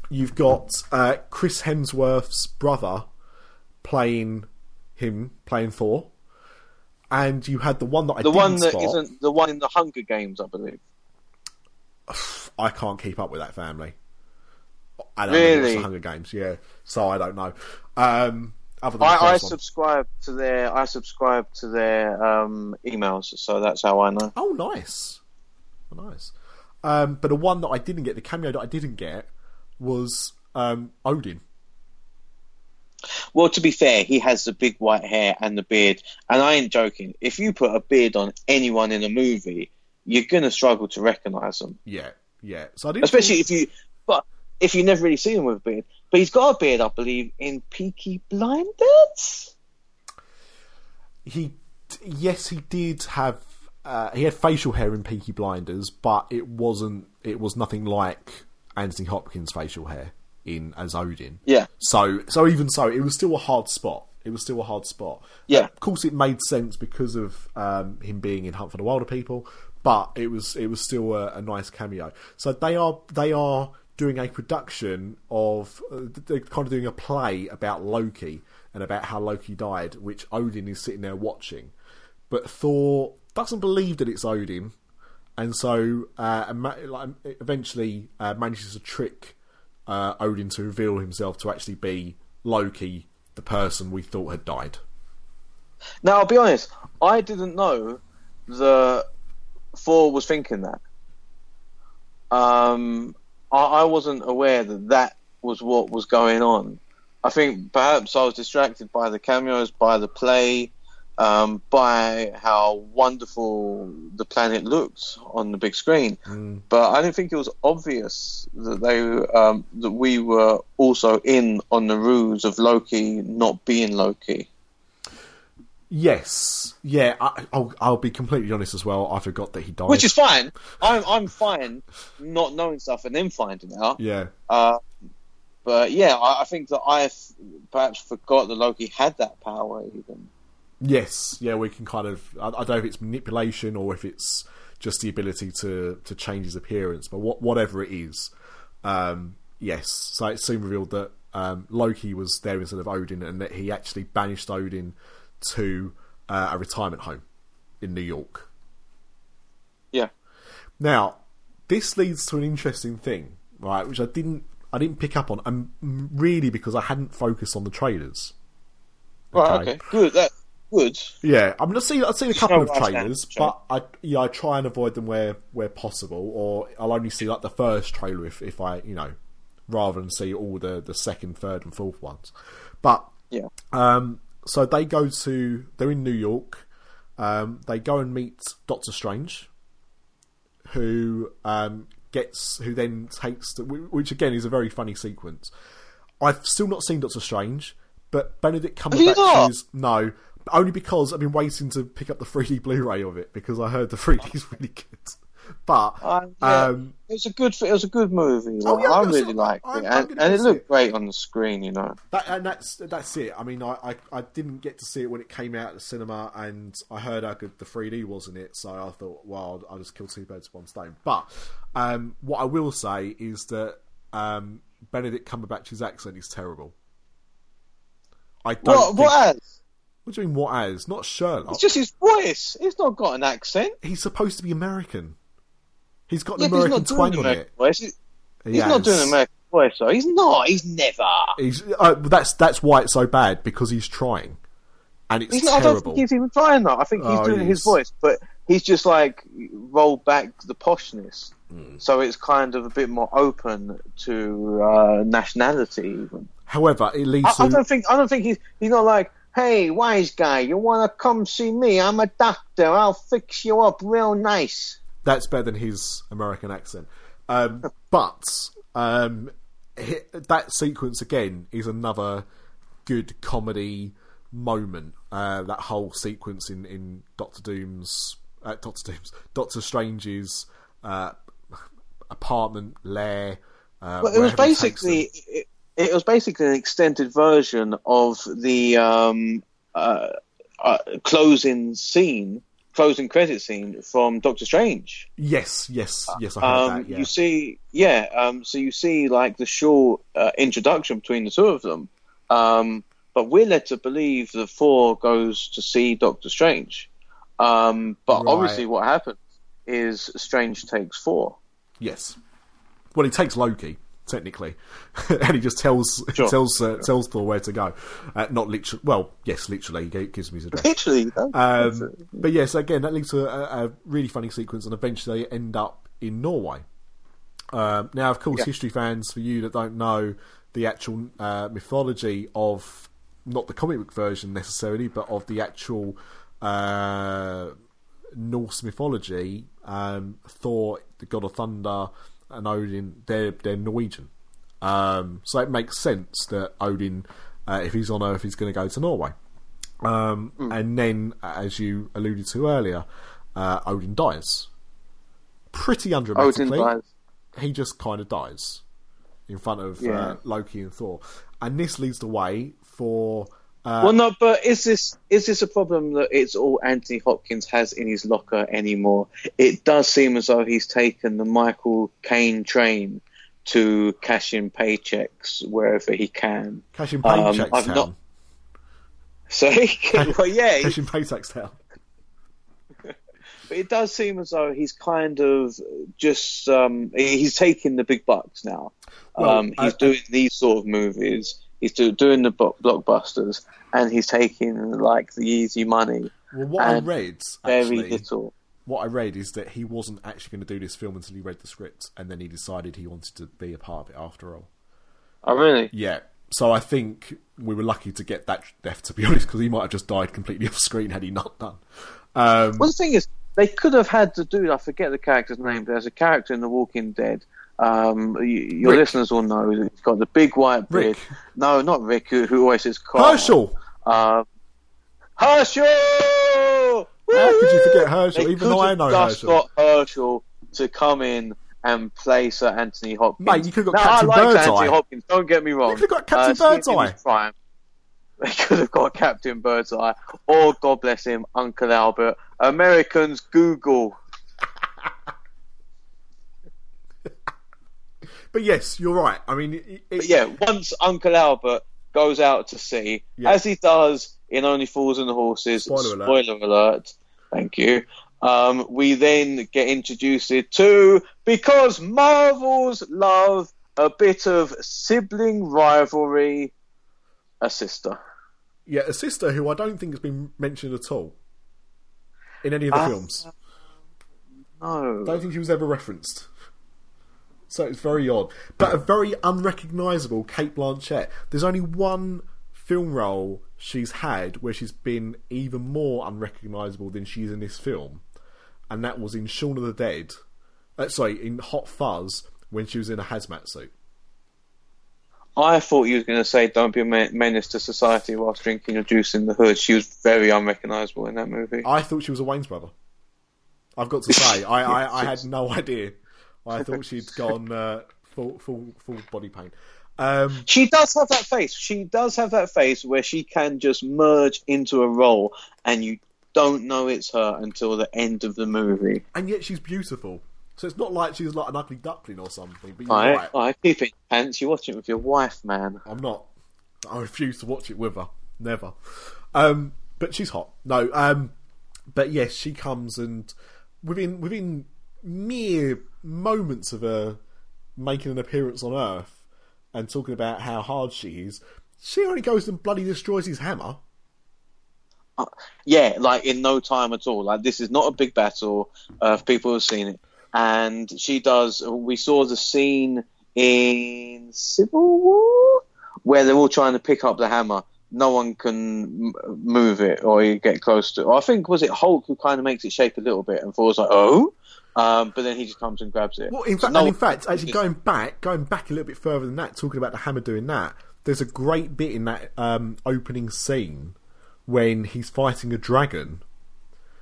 You've got uh, Chris Hemsworth's brother playing him, playing Thor, and you had the one that I the one that not the one in the Hunger Games, I believe. [sighs] I can't keep up with that family. I don't know Really? the Hunger Games, yeah. So I don't know. Um, other than I, I subscribe to their I subscribe to their um, emails, so that's how I know. Oh, nice, Oh, nice. Um, but the one that I didn't get, the cameo that I didn't get, was um, Odin. Well, to be fair, he has the big white hair and the beard, and I ain't joking. If you put a beard on anyone in a movie, you're gonna struggle to recognise them, Yeah, yeah. So I didn't, especially if you, but if you never really seen him with a beard. But he's got a beard, I believe, in Peaky Blinders. he yes he did have uh, he had facial hair in Peaky Blinders, but it wasn't it was nothing like Anthony Hopkins' facial hair in as Odin. Yeah. So so even so, it was still a hard spot. It was still a hard spot. Yeah. Of course, it made sense because of um, him being in Hunt for the Wilderpeople, but it was it was still a, a nice cameo. So they are they are doing a production of uh, they're kind of doing a play about Loki and about how Loki died, which Odin is sitting there watching, but Thor doesn't believe that it's Odin, and so uh, eventually uh, manages to trick uh, Odin to reveal himself to actually be Loki, the person we thought had died. Now, I'll be honest, I didn't know that Thor was thinking that. Um, I, I wasn't aware that that was what was going on. I think perhaps I was distracted by the cameos, by the play, um, by how wonderful the planet looked on the big screen. But I didn't think it was obvious that they um, that we were also in on the ruse of Loki not being Loki. Yes, yeah, I, I'll, I'll be completely honest as well. I forgot that he died. which is fine. I'm I'm fine not knowing stuff and then finding out. yeah, Uh, but yeah, I, I think that I perhaps forgot that Loki had that power. Even yes, yeah. We can kind of. I, I don't know if it's manipulation or if it's just the ability to to change his appearance, but what, whatever it is, um, yes. So it soon revealed that um, Loki was there instead of Odin, and that he actually banished Odin to uh, a retirement home in New York. yeah, Now, this leads to an interesting thing, right? Which I didn't, I didn't pick up on, and really because I hadn't focused on the trailers. right, Okay. okay, good. That good. Yeah, I mean, I've seen, I've seen a couple of trailers, but I, yeah, I try and avoid them where where possible, or I'll only see like the first trailer if, if I, you know, rather than see all the the second, third, and fourth ones. But Yeah, um, so they go to they're in New York. Um, they go and meet Doctor Strange, who um, gets who then takes the, which again is a very funny sequence. I've still not seen Doctor Strange, but Benedict? Cumberbatch is no. Only because I've been waiting to pick up the 3D Blu-ray of it because I heard the 3D is really good. But Uh, yeah. um, it was a good. It was a good movie. Oh, yeah, I really liked it, and, and it looked it. great on the screen. You know. That, and that's that's it. I mean, I, I, I didn't get to see it when it came out at the cinema, and I heard how good the 3D was in it, so I thought, well, I'll, I'll just kill two birds with one stone. But um, what I will say is that um, Benedict Cumberbatch's accent is terrible. I don't. What? think- What? As? What do you mean? What as? Not Sherlock. It's just his voice. He's not got an accent. He's supposed to be American. He's got an Yeah, he's American not doing twang an on American it. voice. He's, He he's not doing American voice, though. He's not. He's never. He's, uh, that's that's why it's so bad because he's trying, and it's He's not, I don't think he's even trying that. I think he's Oh, doing he his voice, but he's just like rolled back the poshness, Hmm. so it's kind of a bit more open to uh, nationality. Even However, it leads I, to I don't think I don't think he's he's not like, hey, wise guy, you want to come see me? I'm a doctor. I'll fix you up real nice. That's better than his American accent. Um, but Um, that sequence again is another good comedy moment. Uh, that whole sequence in in Doctor Doom's, uh, Doctor Doom's, Doctor Strange's uh, apartment lair. Uh, Well, it was wherever he takes them. basically it, it was basically an extended version of the um, uh, uh, closing scene, closing credit scene from Doctor Strange. yes, yes, yes. I heard Um, that. Yeah. You see, yeah. Um, so you see, like the short uh, introduction between the two of them. Um, but we're led to believe that Thor goes to see Doctor Strange. Um, but Right. obviously, what happens is Strange takes Thor. Yes. Well, he takes Loki technically, [laughs] and he just tells Sure. tells uh, tells Thor where to go. Uh, not literally. Well, yes, literally. He gives him his address. Literally, Um, but yes, again, that leads to a, a really funny sequence, and eventually they end up in Norway. Um, now, of course, Yeah. history fans, for you that don't know the actual uh, mythology of not the comic book version necessarily, but of the actual uh, Norse mythology, um, Thor, the god of thunder, and Odin, they're they're Norwegian. Um, so it makes sense that Odin, uh, if he's on Earth, he's going to go to Norway. Um, And then, as you alluded to earlier, uh, Odin dies. Pretty Odin undramatically. He just kind of dies in front of Yeah. uh, Loki and Thor. And this leads the way for. Uh, Well, no, but is this is this a problem that it's all Anthony Hopkins has in his locker anymore? It does seem as though he's taken the Michael Caine train to cash in paychecks wherever he can. Cash in um, Paychecks I've Town. [laughs] not- So, well, yeah, Cash in Paychecks Town. but it does seem as though he's kind of just um, he's taking the big bucks now. Well, um, he's I- doing these sort of movies. He's do, doing the blockbusters, and he's taking like the easy money. Well, what I read, Very actually, little. what I read is that he wasn't actually going to do this film until he read the script, and then he decided he wanted to be a part of it after all. Oh, really? Yeah. So I think we were lucky to get that death, to be [laughs] honest, because he might have just died completely off screen had he not done. Um, Well, the thing is, they could have had the dude. I forget the character's name. But there's a character in The Walking Dead. Um, you, your Rick. listeners will know. He's got the big white beard. Rick. No, not Rick. Who, who always says Carl. Hershel! Um, Hershel. How could you forget Hershel, They even though I know just Hershel? got Hershel to come in and play Sir Anthony Hopkins. Mate, you could've got now, Captain I like Birdseye. Anthony Hopkins. Don't get me wrong. You could've got Captain seeing him in Birdseye. prime, [laughs] They could have got Captain Birdseye, or God bless him, Uncle Albert. Americans, Google. But yes, you're right. I mean, yeah, once Uncle Albert goes out to sea, Yeah. as he does in Only Fools and Horses, Spoiler alert. spoiler alert, thank you, um, we then get introduced to, because Marvels love a bit of sibling rivalry, a sister. yeah, a sister who I don't think has been mentioned at all in any of the Ah. films. No. I don't think she was ever referenced. So it's very odd. But a very unrecognisable Cate Blanchett. There's only one film role she's had where she's been even more unrecognisable than she is in this film. And that was in Shaun of the Dead. Uh, sorry, in Hot Fuzz when she was in a hazmat suit. I thought you were going to say don't be a menace to society whilst drinking your juice in the hood. She was very unrecognisable in that movie. I thought she was a Wayans brother. I've got to say, I, I, I had no idea. I thought she'd gone uh, full, full, full body paint. Um, She does have that face. She does have that face where she can just merge into a role and you don't know it's her until the end of the movie. and yet she's beautiful. So it's not like she's like an ugly duckling or something. But you're I, right. I keep it pants. You watch it with your wife, man. I'm not. I refuse to watch it with her. Never. Um, but she's hot. No. Um, but yes, she comes and within within mere moments of her making an appearance on Earth and talking about how hard she is, she only goes and bloody destroys his hammer. Yeah, like in no time at all. Like this is not a big battle. Uh, people have seen it, and she does. We saw the scene in Civil War where they're all trying to pick up the hammer, no one can move it or get close to. Or I think was it Hulk who kind of makes it shake a little bit, and Thor's like, "Oh," um, but then he just comes and grabs it. Well, in So fact, no and in fact, actually going back, going back a little bit further than that, talking about the hammer doing that. There's a great bit in that um, opening scene when he's fighting a dragon,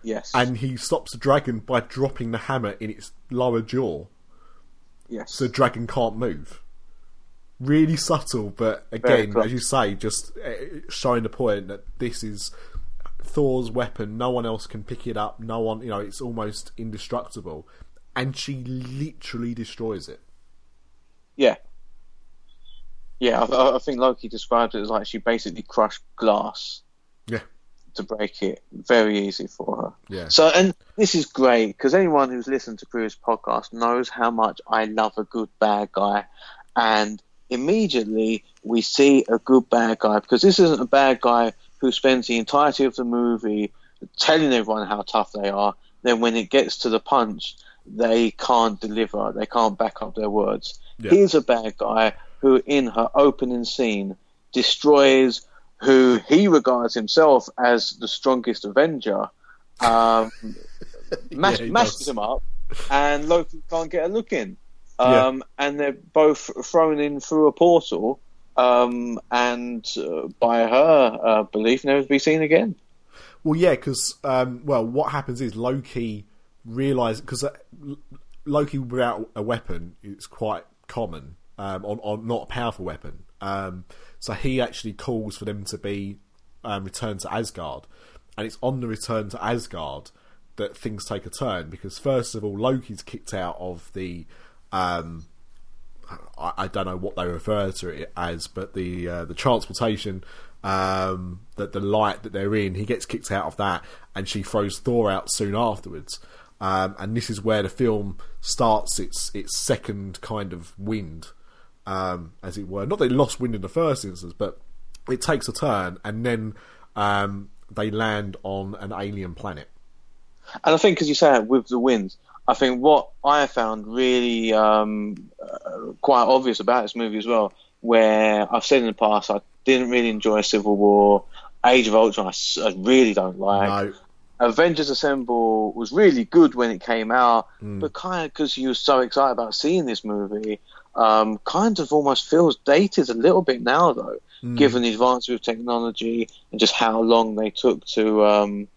yes, and he stops the dragon by dropping the hammer in its lower jaw, yes, so the dragon can't move. Really subtle, but again, as you say, just uh, showing the point that this is Thor's weapon. No one else can pick it up. No one, you know, it's almost indestructible, and she literally destroys it. yeah, yeah. I- I, I think Loki described it as like she basically crushed glass Yeah, to break it. Very easy for her. yeah. So, and this is great because anyone who's listened to previous podcasts knows how much I love a good bad guy, and immediately we see a good bad guy because this isn't a bad guy who spends the entirety of the movie telling everyone how tough they are. Then, when it gets to the punch, they can't deliver. They can't back up their words. Yeah. Here's a bad guy who, in her opening scene, destroys who he regards himself as the strongest Avenger. Um, [laughs] mash, he mashes him up, and Loki can't get a look in. Um, And they're both thrown in through a portal, um, and uh, by her uh, belief, never to be seen again. Well, yeah, because um, well, what happens is Loki realizes because Loki without a weapon is quite common um, on, on not a powerful weapon. Um, so he actually calls for them to be um, returned to Asgard, and it's on the return to Asgard that things take a turn because first of all, Loki's kicked out of the. Um, I, I don't know what they refer to it as, but the uh, the transportation, um, that the light that they're in, he gets kicked out of that, and she throws Thor out soon afterwards. Um, and this is where the film starts its its second kind of wind, um, as it were. Not that lost wind in the first instance, but it takes a turn, and then um, they land on an alien planet. And I think, as you say, with the wins, I think what I found really um, uh, quite obvious about this movie as well, where I've said in the past I didn't really enjoy Civil War, Age of Ultron, I really don't like. No, Avengers Assemble was really good when it came out, Hmm. but kind of because you were so excited about seeing this movie, um, kind of almost feels dated a little bit now, though, Hmm. given the advances of technology and just how long they took to um,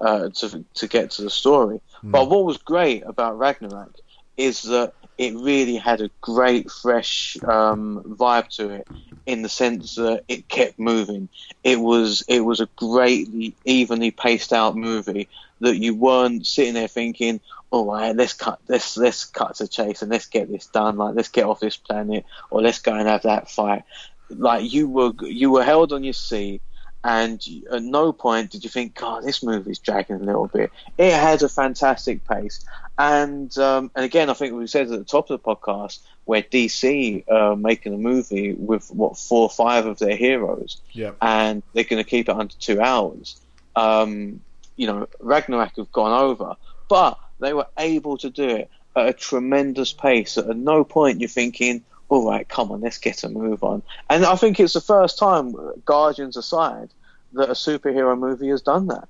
uh, to to get to the story. Hmm. But what was great about Ragnarok is that it really had a great fresh um, vibe to it in the sense that it kept moving. It was it was a greatly evenly paced out movie that you weren't sitting there thinking, "All right, let's cut let's let's cut to chase and let's get this done. Like let's get off this planet or let's go and have that fight." Like you were you were held on your seat. And at no point did you think, God, this movie's dragging a little bit. It had a fantastic pace, and um, and again, I think we said at the top of the podcast where DC uh, making a movie with what four or five of their heroes, yeah, and they're going to keep it under two hours. Um, you know, Ragnarok have gone over, but they were able to do it at a tremendous pace. At no point you're thinking, "All right, come on, let's get a move on." And I think it's the first time, Guardians aside, that a superhero movie has done that.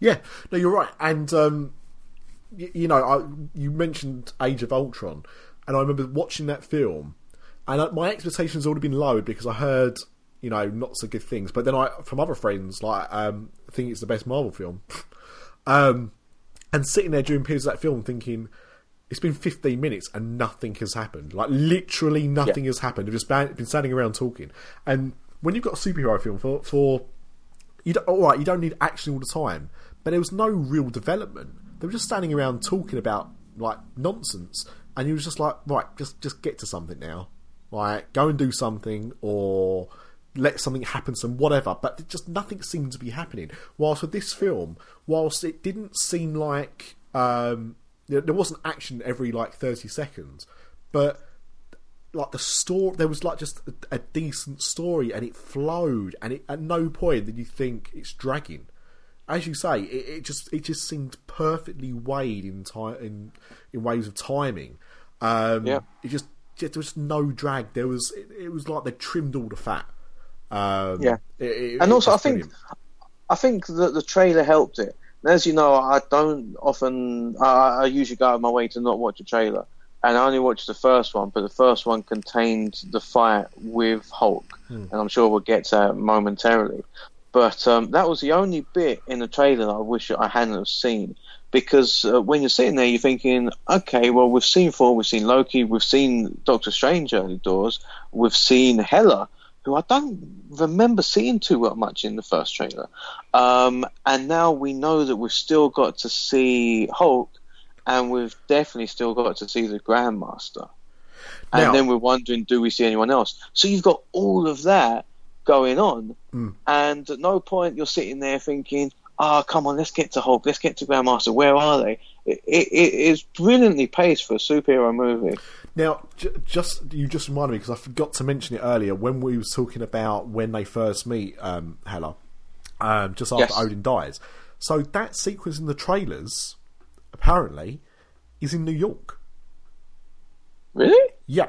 Yeah, no, you're right. And um, you, you know, I, you mentioned Age of Ultron, and I remember watching that film, and my expectations already been lowered because I heard, you know, not so good things. But then I, from other friends, like, um, think it's the best Marvel film. [laughs] um, and sitting there during periods of that film, thinking. It's been 15 minutes and nothing has happened. Like literally nothing has happened. We've just been been standing around talking. And when you've got a superhero film for for you don't, all right, you don't need action all the time, but there was no real development. They were just standing around talking about like nonsense, and you was just like, right, just just get to something now, like go and do something or let something happen, some whatever. But just nothing seemed to be happening. Whilst with this film, whilst it didn't seem like um, there wasn't action every like thirty seconds, but like the story there was like just a, a decent story and it flowed and it, at no point did you think it's dragging as you say it, it just it just seemed perfectly weighed in time in, in ways of timing um Yeah. it just, there was no drag there was it, it was like they trimmed all the fat Um, Yeah. and also I think brilliant. I think that the trailer helped it. As you know, I don't often. I, I usually go out of my way to not watch a trailer, and I only watched the first one. But the first one contained the fight with Hulk, and I'm sure we'll get to that momentarily. But um, that was the only bit in the trailer that I wish I hadn't have seen. Because uh, when you're sitting there, you're thinking, okay, well, we've seen Thor, we've seen Loki, we've seen Doctor Strange early doors, we've seen Hela, who I don't remember seeing too much in the first trailer. Um, and now we know that we've still got to see Hulk, and we've definitely still got to see the Grandmaster. And Now- then we're wondering, do we see anyone else? So you've got all of that going on, and at no point you're sitting there thinking, "Ah, come on, let's get to Hulk, let's get to Grandmaster. Where are they?" It, it, it is brilliantly paced for a superhero movie. Now, j- just you just reminded me because I forgot to mention it earlier when we was talking about when they first meet um, Hela, um, just after Yes. Odin dies. So that sequence in the trailers, apparently, is in New York. Really? Yeah.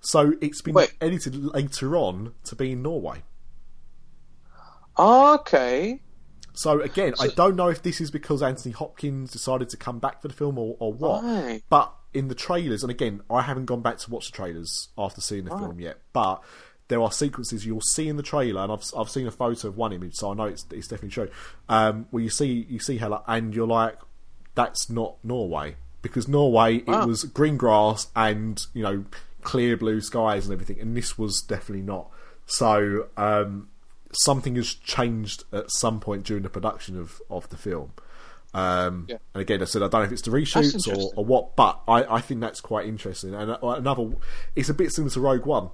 So it's been Wait. edited later on to be in Norway. Okay. So again, I don't know if this is because Anthony Hopkins decided to come back for the film or, or what. Right. But in the trailers, and again, I haven't gone back to watch the trailers after seeing the film yet. But there are sequences you'll see in the trailer, and I've I've seen a photo of one image, so I know it's it's definitely true. Um, where you see you see Hela, and you're like, that's not Norway because Norway Wow. it was green grass and you know clear blue skies and everything, and this was definitely not. So um, something has changed at some point during the production of, of the film. Um, Yeah. And again, I said I don't know if it's the reshoots or, or what, but I, I think that's quite interesting. And uh, another, it's a bit similar to Rogue One.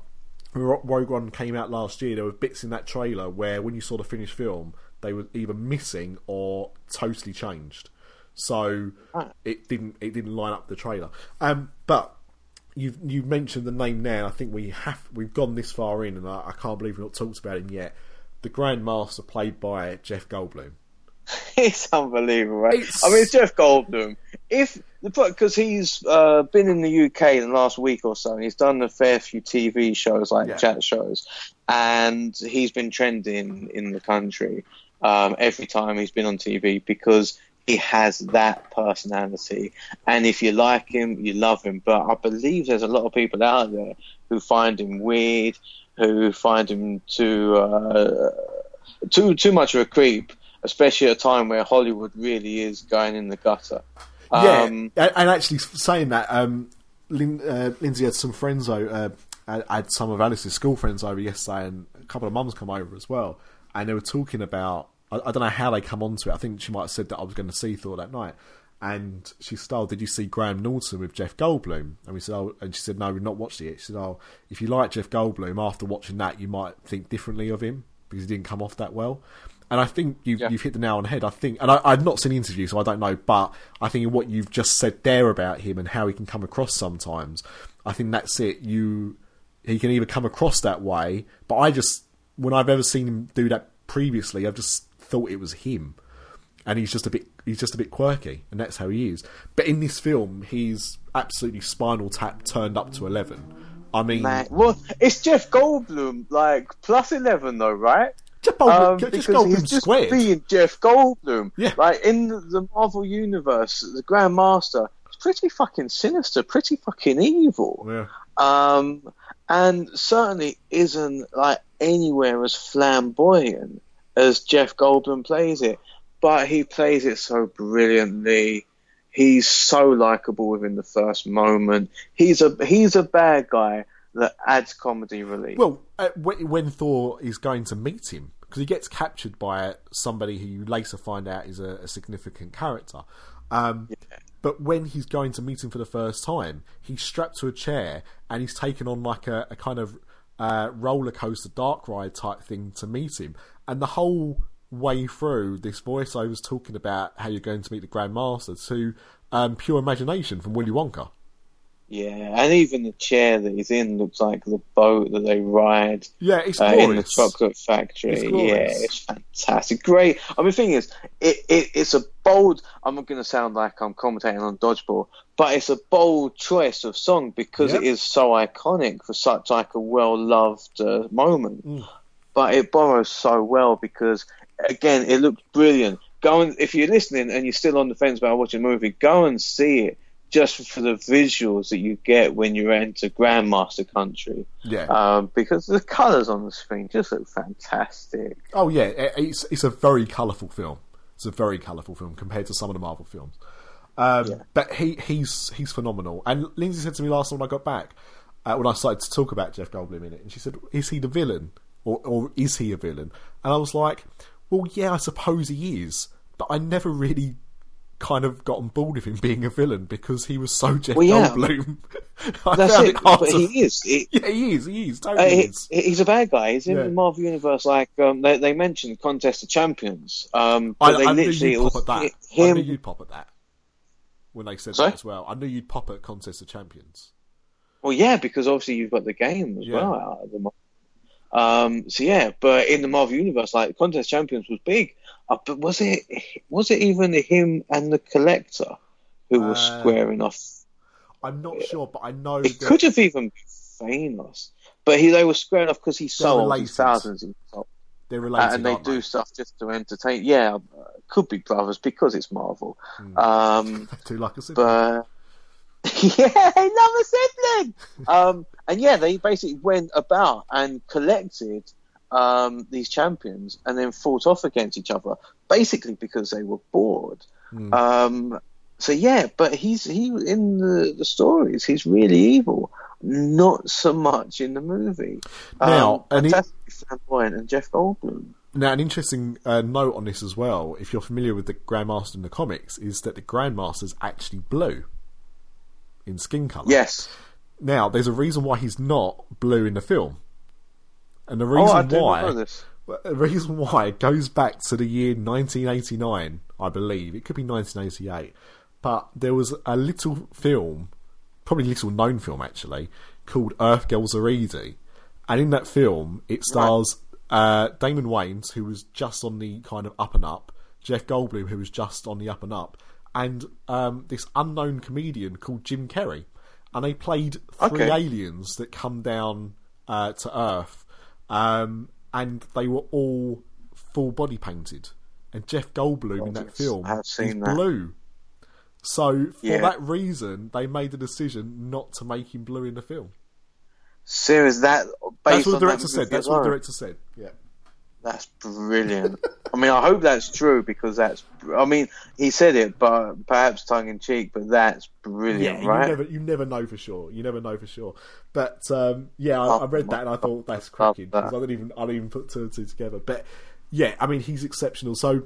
When Rogue One came out last year, there were bits in that trailer where when you saw the finished film, they were either missing or totally changed. So Right. it didn't it didn't line up the trailer. Um, but you've you mentioned the name now. I think we have we've gone this far in, and I, I can't believe we've not talked about him yet. The Grand Master, played by Jeff Goldblum. [laughs] It's unbelievable, right? It's- I mean, it's Jeff Goldblum. If because he's uh, been in the UK in the last week or so, and he's done a fair few TV shows like Yeah. chat shows, and he's been trending in the country um, every time he's been on TV because he has that personality. And if you like him, you love him. But I believe there's a lot of people out there who find him weird, who find him too uh, too too much of a creep, especially at a time where Hollywood really is going in the gutter. Um, yeah, and actually saying that, um, Lin, uh, Lindsay had some friends over, uh, had- had some of Alice's school friends over yesterday, and a couple of mums come over as well, and they were talking about. I, I don't know how they come onto it. I think she might have said that I was going to see Thor that night, and she said, "Oh, did you see Graham Norton with Jeff Goldblum?" And we said, "Oh," and she said, "No, we've not watched it yet." She said, "Oh, if you like Jeff Goldblum, after watching that, you might think differently of him because he didn't come off that well." And I think you've, Yeah. you've hit the nail on the head. I think, and I, I've not seen the interview, so I don't know, but I think what you've just said there about him and how he can come across sometimes, I think that's it. You, he can either come across that way, but I just, when I've ever seen him do that previously, I've just thought it was him, and he's just a bit, he's just a bit quirky, and that's how he is. But in this film, he's absolutely spinal tap turned up to eleven. I mean, man, well, it's Jeff Goldblum, like plus eleven though, right? Jeff Goldblum, Um, because Goldblum he's just squared. being Jeff Goldblum. Yeah. Like in the Marvel universe, the Grand Master is pretty fucking sinister, pretty fucking evil. Yeah. Um, and certainly isn't like anywhere as flamboyant as Jeff Goldblum plays it. But he plays it so brilliantly. He's so likable within the first moment. He's a he's a bad guy that adds comedy relief. Well, uh, when, when Thor is going to meet him, because he gets captured by somebody who you later find out is a, a significant character. Um, But when he's going to meet him for the first time, he's strapped to a chair and he's taken on like a, a kind of uh, roller coaster dark ride type thing to meet him. And the whole way through, this voice, I was talking about how you're going to meet the Grand Master to um, Pure Imagination from Willy Wonka. Yeah, and even the chair that he's in looks like the boat that they ride Yeah, it's uh, in the chocolate factory. It's yeah, it's fantastic. Great. I mean, the thing is, it, it it's a bold. I'm not going to sound like I'm commentating on dodgeball, but it's a bold choice of song because Yep. it is so iconic for such like a well loved uh, moment. Mm. But it borrows so well because again, it looks brilliant. Go and if you're listening and you're still on the fence about watching a movie, go and see it. Just for the visuals that you get when you enter Grandmaster Country, Yeah. um, because the colours on the screen just look fantastic. Oh yeah, it's it's a very colourful film. It's a very colourful film compared to some of the Marvel films. Um, Yeah. But he he's he's phenomenal. And Lindsay said to me last time when I got back, uh, when I started to talk about Jeff Goldblum in it, and she said, "Is he the villain, or or is he a villain?" And I was like, "Well, yeah, I suppose he is, but I never really." Kind of got on board with him [laughs] being a villain because he was so Jeff Well, yeah. Goldblum. [laughs] That's found it. But to- he is. He, [laughs] Yeah, he is. He is. uh, Totally he- is. he's a bad guy. He's in Yeah. the Marvel universe. Like um, they, they mentioned, Contest of Champions. Um, I, they I knew literally you'd it pop at that. hi- I knew you'd pop at that when they said Sorry? that as well. I knew you'd pop at Contest of Champions. Well, yeah, because obviously you've got the game as Yeah. well out of the. Um, so yeah, but in the Marvel universe, like Contest Champions was big. Uh, but was it was it even him and the Collector who was Uh, squaring off? I'm not sure, but I know It that could have even been Thanos, but he they were squaring off because he's They're so old. related. Thousands they're related. and they do stuff just to entertain. Yeah, uh, could be brothers because it's Marvel. Um, [laughs] They do like a sibling. but [laughs] yeah, they love a sibling. um, and yeah, they basically went about and collected um, these champions and then fought off against each other, basically because they were bored. Hmm. Um, so yeah, but he's he in the the stories he's really evil. Not so much in the movie. Now, um, and fantastic and Jeff Goldblum. Now, an interesting uh, note on this as well, if you're familiar with the Grandmaster in the comics, is that the Grandmaster's actually blue in skin colour. Yes. Now, there's a reason why he's not blue in the film. And the Oh, I reason did why this. The reason why it goes back to the year 1989, I believe. It could be 1988. But there was a little film, probably a little known film actually, called Earth Girls Are Easy. And in that film, it stars uh, Damon Wayans, who was just on the kind of up and up, Jeff Goldblum, who was just on the up and up, and um, this unknown comedian called Jim Carrey. And they played three Okay. aliens that come down uh, to Earth, um, and they were all full body painted. And Jeff Goldblum in that film is that. blue. So for Yeah. that reason, they made the decision not to make him blue in the film. Serious that based That's what the that director said. That's what the director said. Yeah. That's brilliant. I mean, I hope that's true because that's. I mean, he said it, but perhaps tongue in cheek. But that's brilliant, Yeah, right? you never you never know for sure. You never know for sure. But um, yeah, I, I read that and I thought that's cracking because I didn't even I didn't even put two and two together. But yeah, I mean he's exceptional. So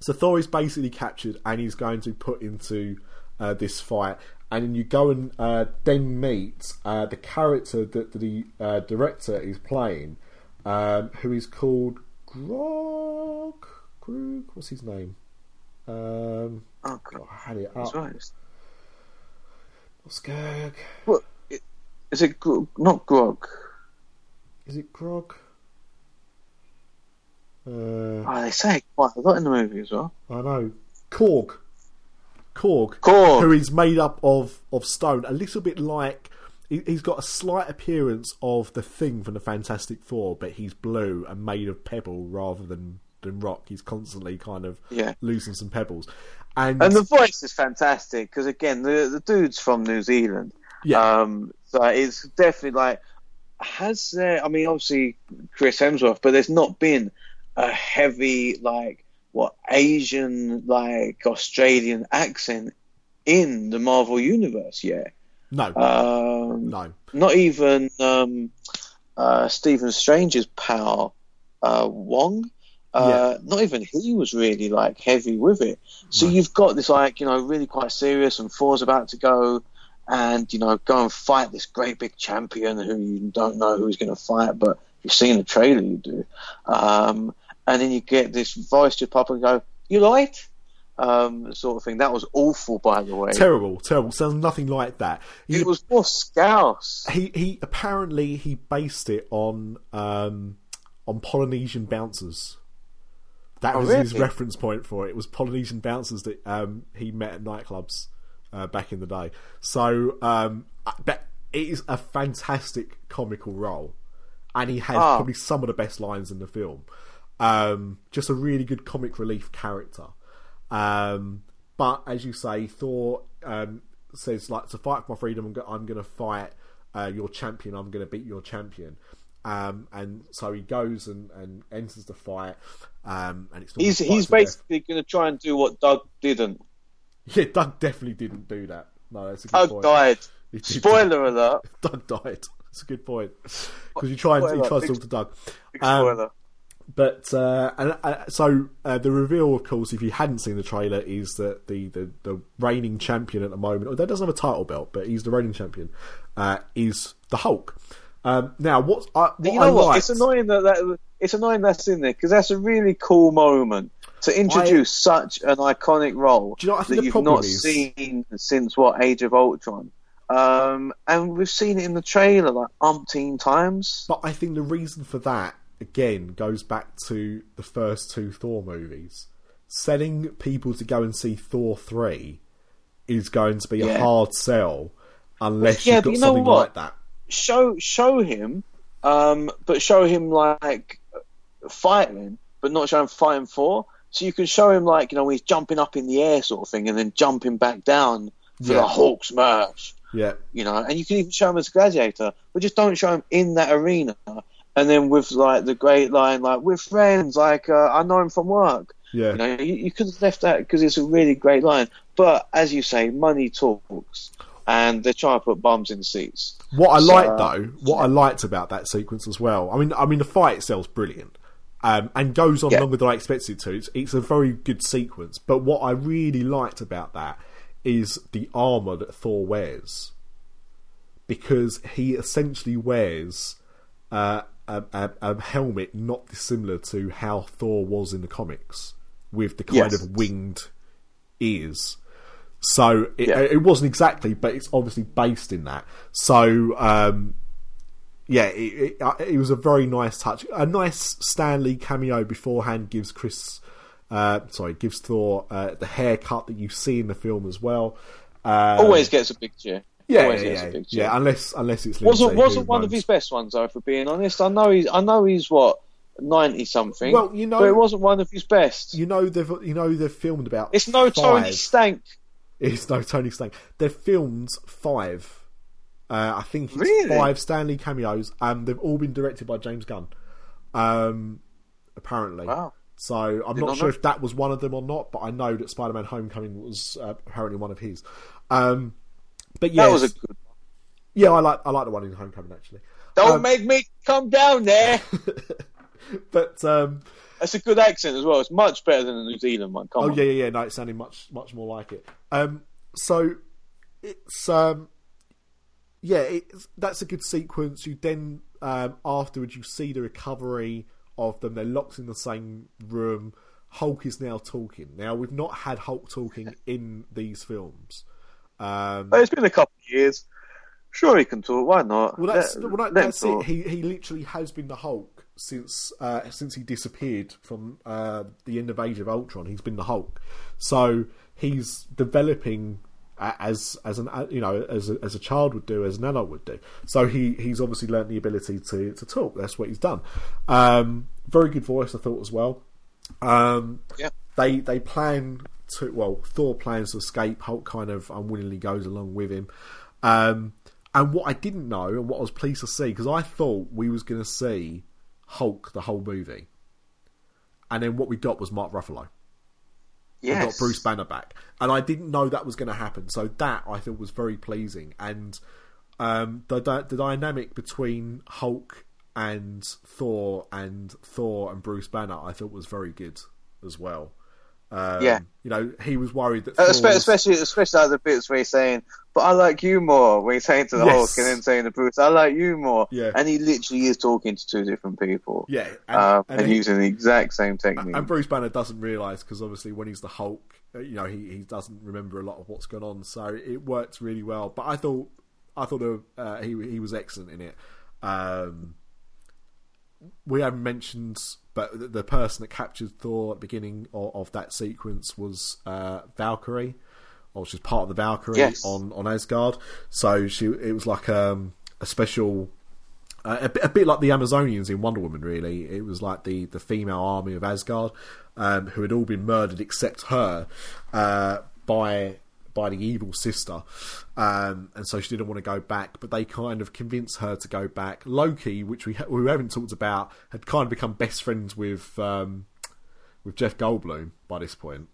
so Thor is basically captured and he's going to put into uh, this fight. And then you go and uh, then meet uh, the character that the uh, director is playing, um, who is called Grog. Grog, what's his name? Um, Oh god, I had it that's up. right. Skag. What is it? Gro- Not grog. Is it Grog? Uh, Oh, they say it quite a lot in the movie as well. I know. Korg. Korg. Korg. Who is made up of, of stone. A little bit like. He- He's got a slight appearance of the thing from the Fantastic Four, but he's blue and made of pebble rather than, than rock. He's constantly kind of Yeah. losing some pebbles. And, And the voice is fantastic because again, the the dude's from New Zealand. yeah, Um, so it's definitely like, has there? I mean, obviously Chris Hemsworth, but there's not been a heavy like what Asian like Australian accent in the Marvel universe yet. No, Um, no. Not even um, uh, Stephen Strange's pal uh, Wong. Uh, Not even he was really like heavy with it. So you've got this like you know really quite serious, and Thor's about to go and you know go and fight this great big champion who you don't know who he's going to fight, but you've seen the trailer, you do. Um, and then you get this voice just pop and go, "You right?" Um, sort of thing. That was awful, by the way. Terrible, terrible. Sounds nothing like that. He, It was more scouse. he he apparently he based it on um on Polynesian bouncers. That Oh, was his reference point for it. It was Polynesian bouncers that um he met at nightclubs uh, back in the day. So um but it is a fantastic comical role. And he has Ah. probably some of the best lines in the film. Um just a really good comic relief character. Um, but as you say, Thor um, says like to fight for my freedom. I'm, going to fight uh, your champion. I'm going to beat your champion. Um, and so he goes and, and enters the fight. Um, and it's He's he's basically going to try and do what Doug didn't. [laughs] yeah. Doug definitely didn't do that. No, that's a good Doug point. died. [laughs] He Spoiler alert. [laughs] Doug died. That's a good point because you try and he Spoiler. tries to talk to Doug. Big Um, spoiler. But uh, and uh, so uh, the reveal, of course, if you hadn't seen the trailer, is that the, the, the reigning champion at the moment, although doesn't have a title belt, but he's the reigning champion, uh, is the Hulk. Um, now, what I what you I know what? liked, It's annoying that, that it's annoying that's in there because that's a really cool moment to introduce such an iconic role Do you know I that you've not is? seen since what Age of Ultron. Um, and we've seen it in the trailer like umpteen times. But I think the reason for that again goes back to the first two Thor movies. Setting people to go and see Thor three is going to be a hard sell unless Yeah, you've got you know something what? like that. Show show him, um, but show him like fighting, but not show him fighting for. So you can show him like you know he's jumping up in the air sort of thing, and then jumping back down for Yeah. the Hulk smash. Yeah, you know, and you can even show him as a gladiator, but just don't show him in that arena. And then with like the great line, like we're friends, like uh, I know him from work. yeah. You know, you, you could have left that because it's a really great line. But as you say, money talks, and they're trying to put bums in seats. What I So- liked though, what I liked about that sequence as well. I mean, I mean the fight itself's brilliant, um, and goes on Yeah. longer than I expected it to. It's, it's a very good sequence. But what I really liked about that is the armor that Thor wears, because he essentially wears uh, a, a, a helmet not dissimilar to how Thor was in the comics, with the kind Yes. of winged ears. So it, Yeah. it wasn't exactly, but it's obviously based in that. So um, yeah, it, it, uh, it was a very nice touch. A nice Stan Lee cameo beforehand gives Chris, uh, sorry, gives Thor uh, the haircut that you see in the film as well. Um, Always gets a big cheer. Yeah, yeah, yeah, a big cheer. yeah, unless unless it's wasn't wasn't who one of his best ones though, for being honest. I know he's I know he's what ninety something. Well, you know- but it wasn't one of his best. You know they've you know they've filmed about. it's no five. Tony Stank. It's no Tony Stank. They've filmed five. Uh, I think it's Really? five Stan Lee cameos, and they've all been directed by James Gunn. Um, apparently. Wow. So I'm Did not not sure know. if that was one of them or not, but I know that Spider-Man: Homecoming was uh, apparently one of his. Um, but yeah, That was a good. yeah, I like I like the one in Homecoming actually. Don't Um, make me come down there. [laughs] But um, That's a good accent as well. It's much better than the New Zealand one. Come Oh on. yeah, yeah, yeah. No, it's sounding much, much more like it. Um, so it's um, yeah, it's, that's a good sequence. You then um, afterwards you see the recovery of them. They're locked in the same room. Hulk is now talking. Now we've not had Hulk talking [laughs] in these films. Um, it's been a couple of years. Sure, he can talk. Why not? well, that's Let- well, that, that's it. He he literally has been the Hulk since uh, since he disappeared from uh, the end of Age of Ultron. He's been the Hulk, so he's developing as as an you know as a, as a child would do, as an adult would do. So he he's obviously learnt the ability to to talk. That's what he's done. Um, very good voice, I thought as well. Um, Yeah. they they plan well Thor plans to escape. Hulk kind of unwillingly goes along with him. Um, and what I didn't know and what I was pleased to see because I thought we was going to see Hulk the whole movie, and then what we got was Mark Ruffalo. Yes. We got Bruce Banner back, and I didn't know that was going to happen. So that I thought was very pleasing, and um, the the the dynamic between Hulk and Thor and Thor and Bruce Banner I thought was very good as well. Um, Yeah. you know, he was worried that Uh, Thor especially, especially like the bits where he's saying, "But I like you more." When he's saying to the Yes. Hulk and then saying to Bruce, "I like you more," Yeah. and he literally is talking to two different people, yeah, and, um, and and, he- using the exact same technique. And Bruce Banner doesn't realise because obviously when he's the Hulk, uh, you know, he, he doesn't remember a lot of what's going on. So it worked really well. But I thought I thought uh, he he was excellent in it. Um, we haven't mentioned, but the, person that captured Thor at the beginning of, of that sequence was uh, Valkyrie, or she's part of the Valkyrie Yes. on on Asgard. So she it was like um, a special uh, a, bit, a bit like the Amazonians in Wonder Woman, really. It was like the, the female army of Asgard, um, who had all been murdered except her uh, by by the evil sister, um, and so she didn't want to go back. But they kind of convinced her to go back. Loki, which we ha- we haven't talked about, had kind of become best friends with um, with Jeff Goldblum by this point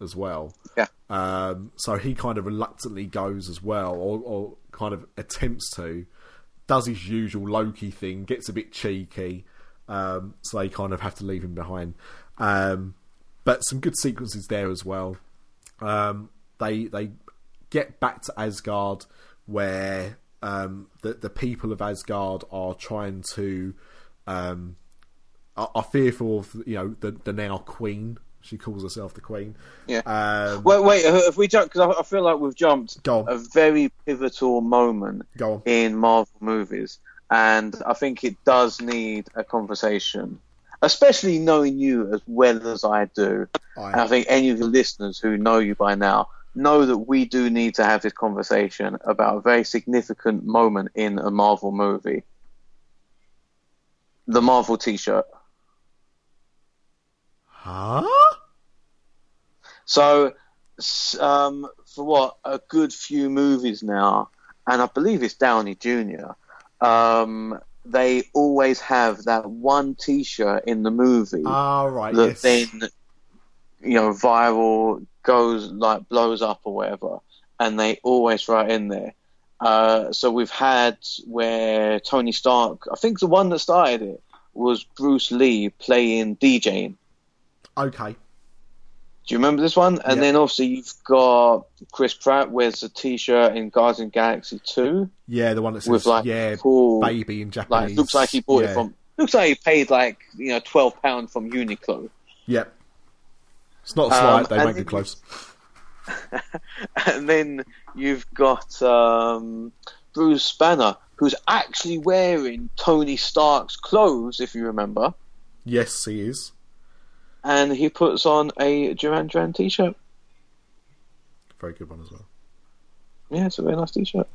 as well. yeah, Um, so he kind of reluctantly goes as well, or, or kind of attempts to. Does his usual Loki thing, gets a bit cheeky, um, so they kind of have to leave him behind. Um, but some good sequences there as well. Um, they they get back to Asgard, where um, the the people of Asgard are trying to um, are, are fearful of you know the the now queen. She calls herself the queen. yeah. Um, wait, wait. If we jump, because I, I feel like we've jumped a very pivotal moment in Marvel movies, and I think it does need a conversation, especially knowing you as well as I do. Aye. And I think any of the listeners who know you by now know that we do need to have this conversation about a very significant moment in a Marvel movie. The Marvel T-shirt. Huh? So, um, for what a good few movies now, and I believe it's Downey Jr. Um, they always have that one T-shirt in the movie Ah, right. that yes. then, you know, viral goes like blows up or whatever, and they always write in there. Uh, so we've had where Tony Stark, I think the one that started it was Bruce Lee playing DJing. Okay. Do you remember this one? And Yeah. then obviously you've got Chris Pratt wears a T-shirt in Guardians of Galaxy Two Yeah, the one that says with like yeah, cool, baby in Japanese. like looks like he bought yeah. it from. Looks like he paid like you know twelve pound from Uniqlo. Yep. It's not a slide. Um, they and won't close. [laughs] and then you've got um, Bruce Banner, who's actually wearing Tony Stark's clothes, if you remember, Yes, he is. and he puts on a Duran Duran T-shirt. Very good one as well. Yeah, it's a very nice T-shirt.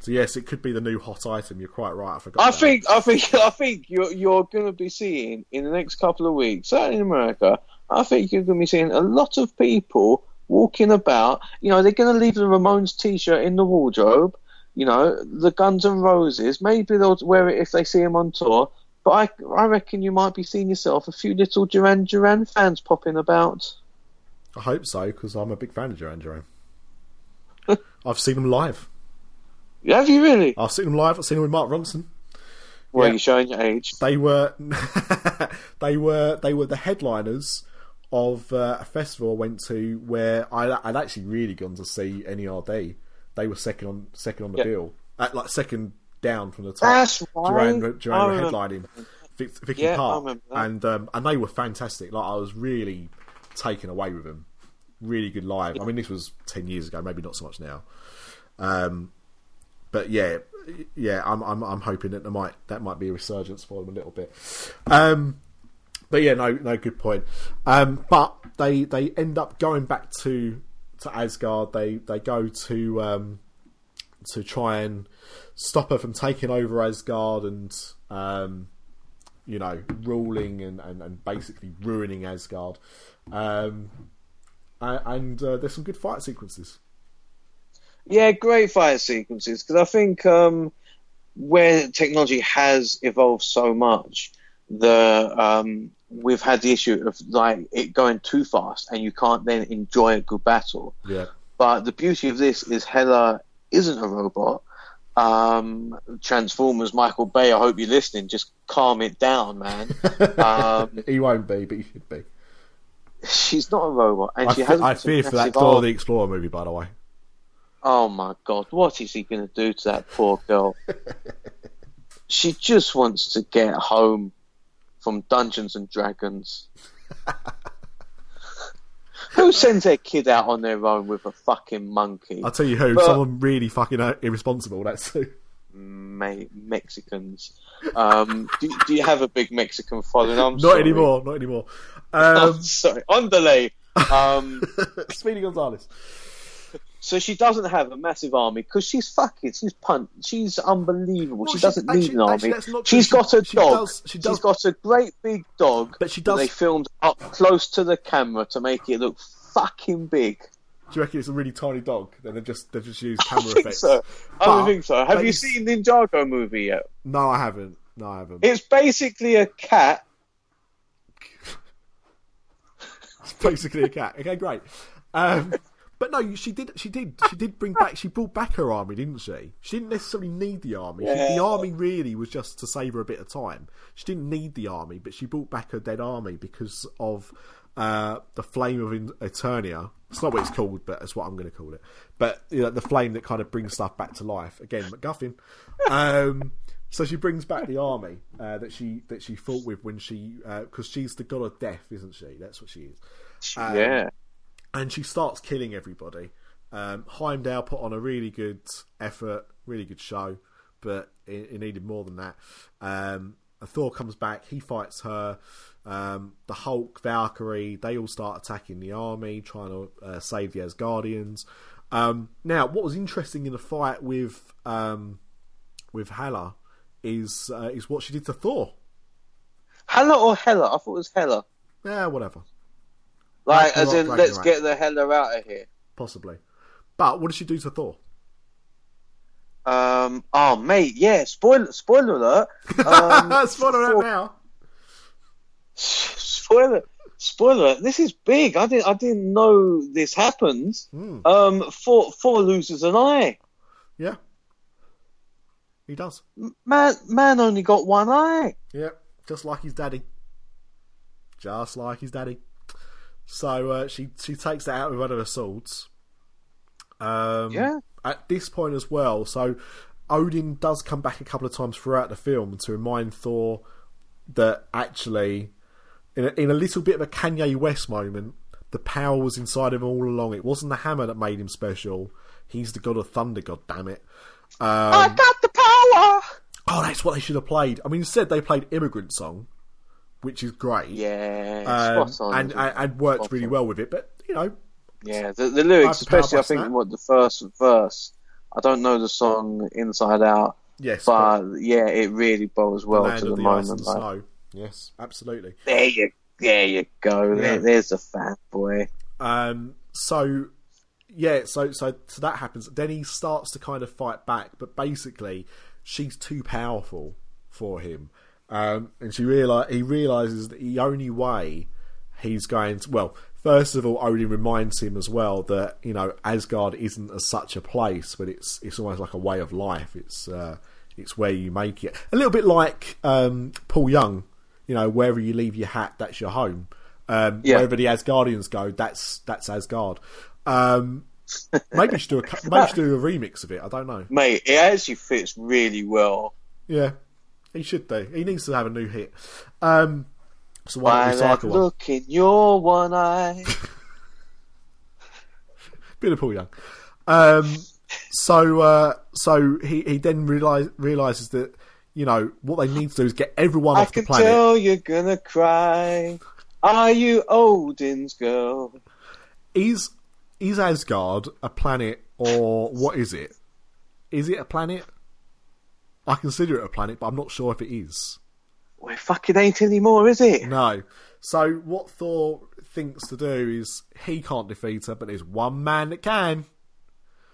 So yes, it could be the new hot item. You're quite right. I forgot. I about think, I think, [laughs] I think you're you're going to be seeing in the next couple of weeks, certainly in America. I think you're going to be seeing a lot of people walking about. You know, they're going to leave the Ramones T-shirt in the wardrobe. You know, the Guns N' Roses. Maybe they'll wear it if they see them on tour. But I, I reckon you might be seeing yourself a few little Duran Duran fans popping about. I hope so because I'm a big fan of Duran Duran. [laughs] I've seen them live. Have you really? I've seen them live. I've seen them with Mark Ronson. Well, Yeah. you're showing your age. They were [laughs] they were they were the headliners of uh, a festival I went to where I, I'd actually really gone to see NERD. They were second on second on the Yeah. bill, at like second down from the top. That's right. Duran, Duran were headlining Vic, Vicky Yeah, Park, and um, and they were fantastic. Like I was really taken away with them. Really good live. I mean, this was ten years ago, maybe not so much now. Um, but yeah, yeah, I'm I'm I'm hoping that there might that might be a resurgence for them a little bit. Um, but yeah, no, no, good point. Um, but they they end up going back to to Asgard. They they go to um, to try and stop her from taking over Asgard and um, you know ruling and, and, and basically ruining Asgard. Um, and uh, there's some good fight sequences. Yeah, great fight sequences because I think um, where technology has evolved so much, the um, we've had the issue of like it going too fast and you can't then enjoy a good battle. Yeah, But the beauty of this is Hela isn't a robot. Um, Transformers, Michael Bay. I hope you're listening. Just calm it down, man. [laughs] um, he won't be, but he should be. she's not a robot, and I, she has. I fear for that Dora the Explorer movie, by the way. Oh my god, what is he going to do to that poor girl? [laughs] she just wants to get home from Dungeons and Dragons. [laughs] Who sends their kid out on their own with a fucking monkey? I'll tell you who, But- someone really fucking uh, irresponsible, that's who. Mate, Mexicans. Um, do, do you have a big Mexican following? I'm Not sorry. anymore, not anymore. [laughs] I'm Um, sorry. On delay. Um, [laughs] Speedy Gonzales. So she doesn't have a massive army because she's fucking, she's punt, she's unbelievable. Well, she doesn't actually- need an army. actually, that's not true. she's She- got a she dog. does- she She's got a great big dog. But she does- They filmed up close to the camera to make it look fucking big. Do you reckon it's a really tiny dog? Then they just they just use [laughs] I camera think effects. so. I don't think so. Have you seen Ninjago movie yet? No, I haven't. No, I haven't. It's basically a cat. [laughs] It's basically a cat. Okay, great. Um, but no, she did. She did. She did bring back. She brought back her army, didn't she? She didn't necessarily need the army. She, the army really was just to save her a bit of time. She didn't need the army, but she brought back her dead army because of uh, the flame of Eternia. It's not what it's called, but it's what I'm going to call it. But you know, the flame that kind of brings stuff back to life. Again, MacGuffin. Um, so she brings back the army uh, that she that she fought with when she because she's the god of death, isn't she? That's what she is. Um, yeah. And she starts killing everybody. Um, Heimdall put on a really good effort, really good show, but it, it needed more than that. Um, Thor comes back, he fights her. Um, the Hulk, Valkyrie, they all start attacking the army, trying to uh, save the Asgardians. Um, now, what was interesting in the fight with um, with Hela is uh, is what she did to Thor. Hela or Hella? I thought it was Hela. Yeah, whatever, Like, as in, let's get the Hella out of here. possibly. But what did she do to Thor? Um, oh, mate, yeah, spoiler, spoiler alert. Um, [laughs] Spoiler alert now. [sighs] spoiler, spoiler alert. This is big. I didn't, I didn't know this happens. Hmm. Um, Thor, Thor loses an eye. Yeah. He does. Man, man only got one eye. Yeah. Just like his daddy. Just like his daddy. So uh, she she takes that out with one of her swords. Um, Yeah. At this point as well, so Odin does come back a couple of times throughout the film to remind Thor that actually, in a, in a little bit of a Kanye West moment, the power was inside him all along. It wasn't the hammer that made him special. He's the god of thunder. God damn it! Um, I got the power. Oh, that's what they should have played. I mean, instead they played "Immigrant Song," which is great. Yeah, Um, spot on. and, and and worked Spot really on. well with it. But you know, Yeah, the, the lyrics, especially I think that. what the first verse. I don't know the song inside out, yes, but yeah, it really bows well land to the the moment. and Like, snow. Yes, absolutely. there you, there you go. Yeah. There, there's the fat boy. Um, so yeah, so so so that happens. Then he starts to kind of fight back, but basically, she's too powerful for him, um, and she realize he realizes that the only way he's going to well. First of all, Odin reminds him as well that you know Asgard isn't as such a place, but it's it's almost like a way of life. It's uh, it's where you make it. A little bit like um, Paul Young, you know, wherever you leave your hat, that's your home. Um, Yeah. Wherever the Asgardians go, that's that's Asgard. Um, maybe you should do a maybe you should do a remix of it. I don't know. Mate, it actually fits really well. Yeah, he should do. He needs to have a new hit. Um, so why don't we one? look in your one eye? Bit of Paul Young. Um, so uh, so he he then realize, realizes that you know what they need to do is get everyone I off the planet. I can tell you're gonna cry. Are you Odin's girl? Is is Asgard a planet or what is it? Is it a planet? I consider it a planet, but I'm not sure if it is. Well, it fucking ain't anymore, is it? No. So what Thor thinks to do is he can't defeat her, but there's one man that can.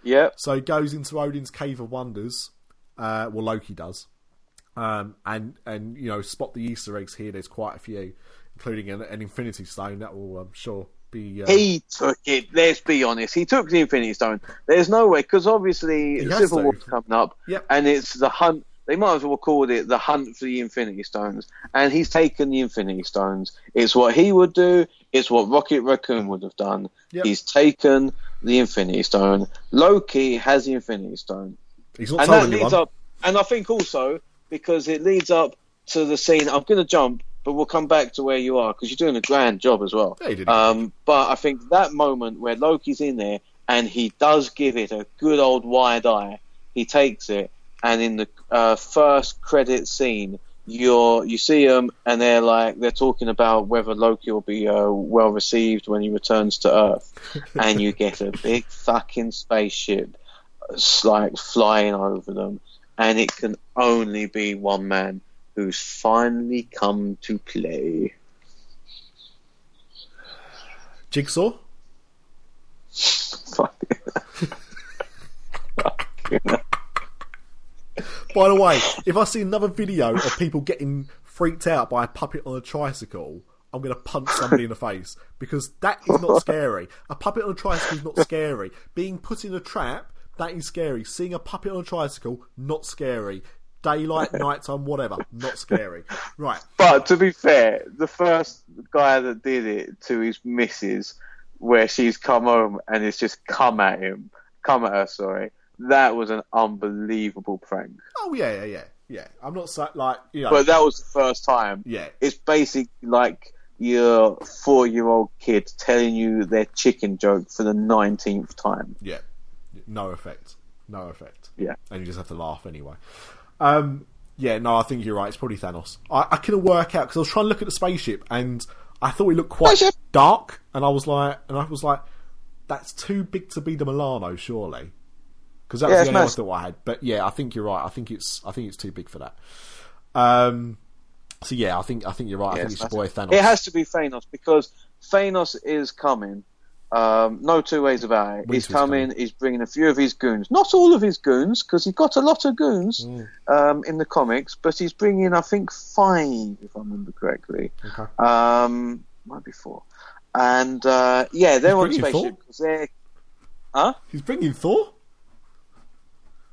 Yep. So he goes into Odin's Cave of Wonders. Uh, well, Loki does, um, and and you know spot the Easter eggs here. There's quite a few, including an, an Infinity Stone that will, I'm sure, be. Uh, He took it. Let's be honest. He took the Infinity Stone. There's no way because obviously Civil. War's coming up, Yep. and it's the hunt. They might as well call it the hunt for the Infinity Stones. And he's taken the Infinity Stones. It's what he would do. It's what Rocket Raccoon would have done. Yep. He's taken the Infinity Stone. Loki has the Infinity Stone, He's not and that anyone. leads up. And I think also because it leads up to the scene. I'm going to jump, but we'll come back to where you are because you're doing a grand job as well. Yeah. Um, but I think that moment where Loki's in there and he does give it a good old wide eye, he takes it, and in the uh, first credit scene, you're you see them and they're like they're talking about whether Loki will be uh, well received when he returns to Earth, [laughs] and you get a big fucking spaceship, like flying over them, and it can only be one man who's finally come to play. Jigsaw. Fuck. By the way, if I see another video of people getting freaked out by a puppet on a tricycle, I'm going to punch somebody in the face because that is not scary. A puppet on a tricycle is not scary. Being put in a trap, that is scary. Seeing a puppet on a tricycle, not scary. Daylight, [laughs] nighttime, whatever, not scary. Right. But to be fair, the first guy that did it to his missus, where she's come home and it's just come at him, come at her, sorry, that was an unbelievable prank. Oh yeah, yeah, yeah, yeah. I'm not so, like you know. But that was the first time. yeah, It's basically like your four year old kid telling you their chicken joke for the 19th time. Yeah. No effect. No effect. Yeah. And you just have to laugh anyway. Um, yeah, no, I think you're right. It's probably Thanos. I, I couldn't work out because I was trying to look at the spaceship and I thought it looked quite Spaceship. dark, and I was like, and I was like, that's too big to be the Milano, surely. Because that was Yeah, the only massive. thought I had. But yeah, I think you're right. I think it's I think it's too big for that. Um, so yeah, I think I think you're right. I think it's it's boy Thanos. It has to be Thanos because Thanos is coming. Um, no two ways about it. he's coming. He's bringing a few of his goons. Not all of his goons, because he's got a lot of goons Mm. um, in the comics. But he's bringing, I think, five, if I remember correctly. Okay. Um, might be four. And uh, yeah, they're He's on the bringing spaceship they're. Huh? He's bringing Thor.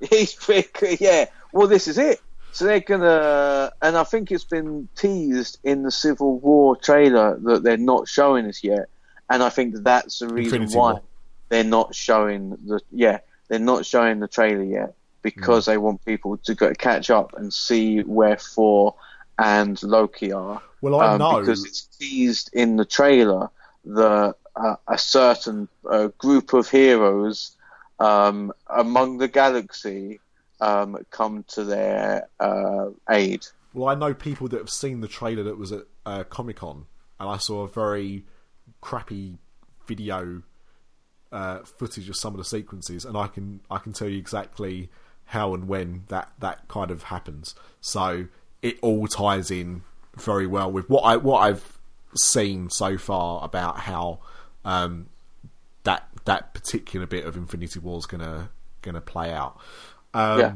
[laughs] He's big, yeah. Well, this is it. So they're gonna, and I think it's been teased in the Civil War trailer that they're not showing us yet, and I think that's the reason Infinity why War. they're not showing the, yeah, they're not showing the trailer yet because they want people to go catch up and see where Thor and Loki are. Well, I Um, know because it's teased in the trailer that uh, a certain uh, group of heroes um, among the galaxy um, come to their uh, aid. Well, I know people that have seen the trailer that was at uh, Comic Con, and I saw a very crappy video uh, footage of some of the sequences, and I can I can tell you exactly how and when that that kind of happens. So it all ties in very well with what I what I've seen so far about how um, that that particular bit of Infinity War is gonna gonna play out. Um, Yeah.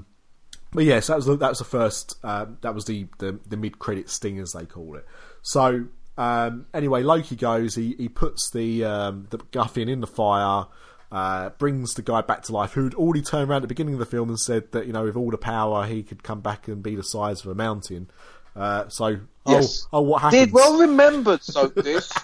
but yes, that was the, that was the first. Um, that was the the, the mid credit sting, as they call it. So um, anyway, Loki goes. He he puts the um, the Guffian in the fire. Uh, brings the guy back to life who'd already turned around at the beginning of the film and said that you know with all the power he could come back and be the size of a mountain. Uh, so Yes. oh oh what happened? Did well remembered, so this. [laughs]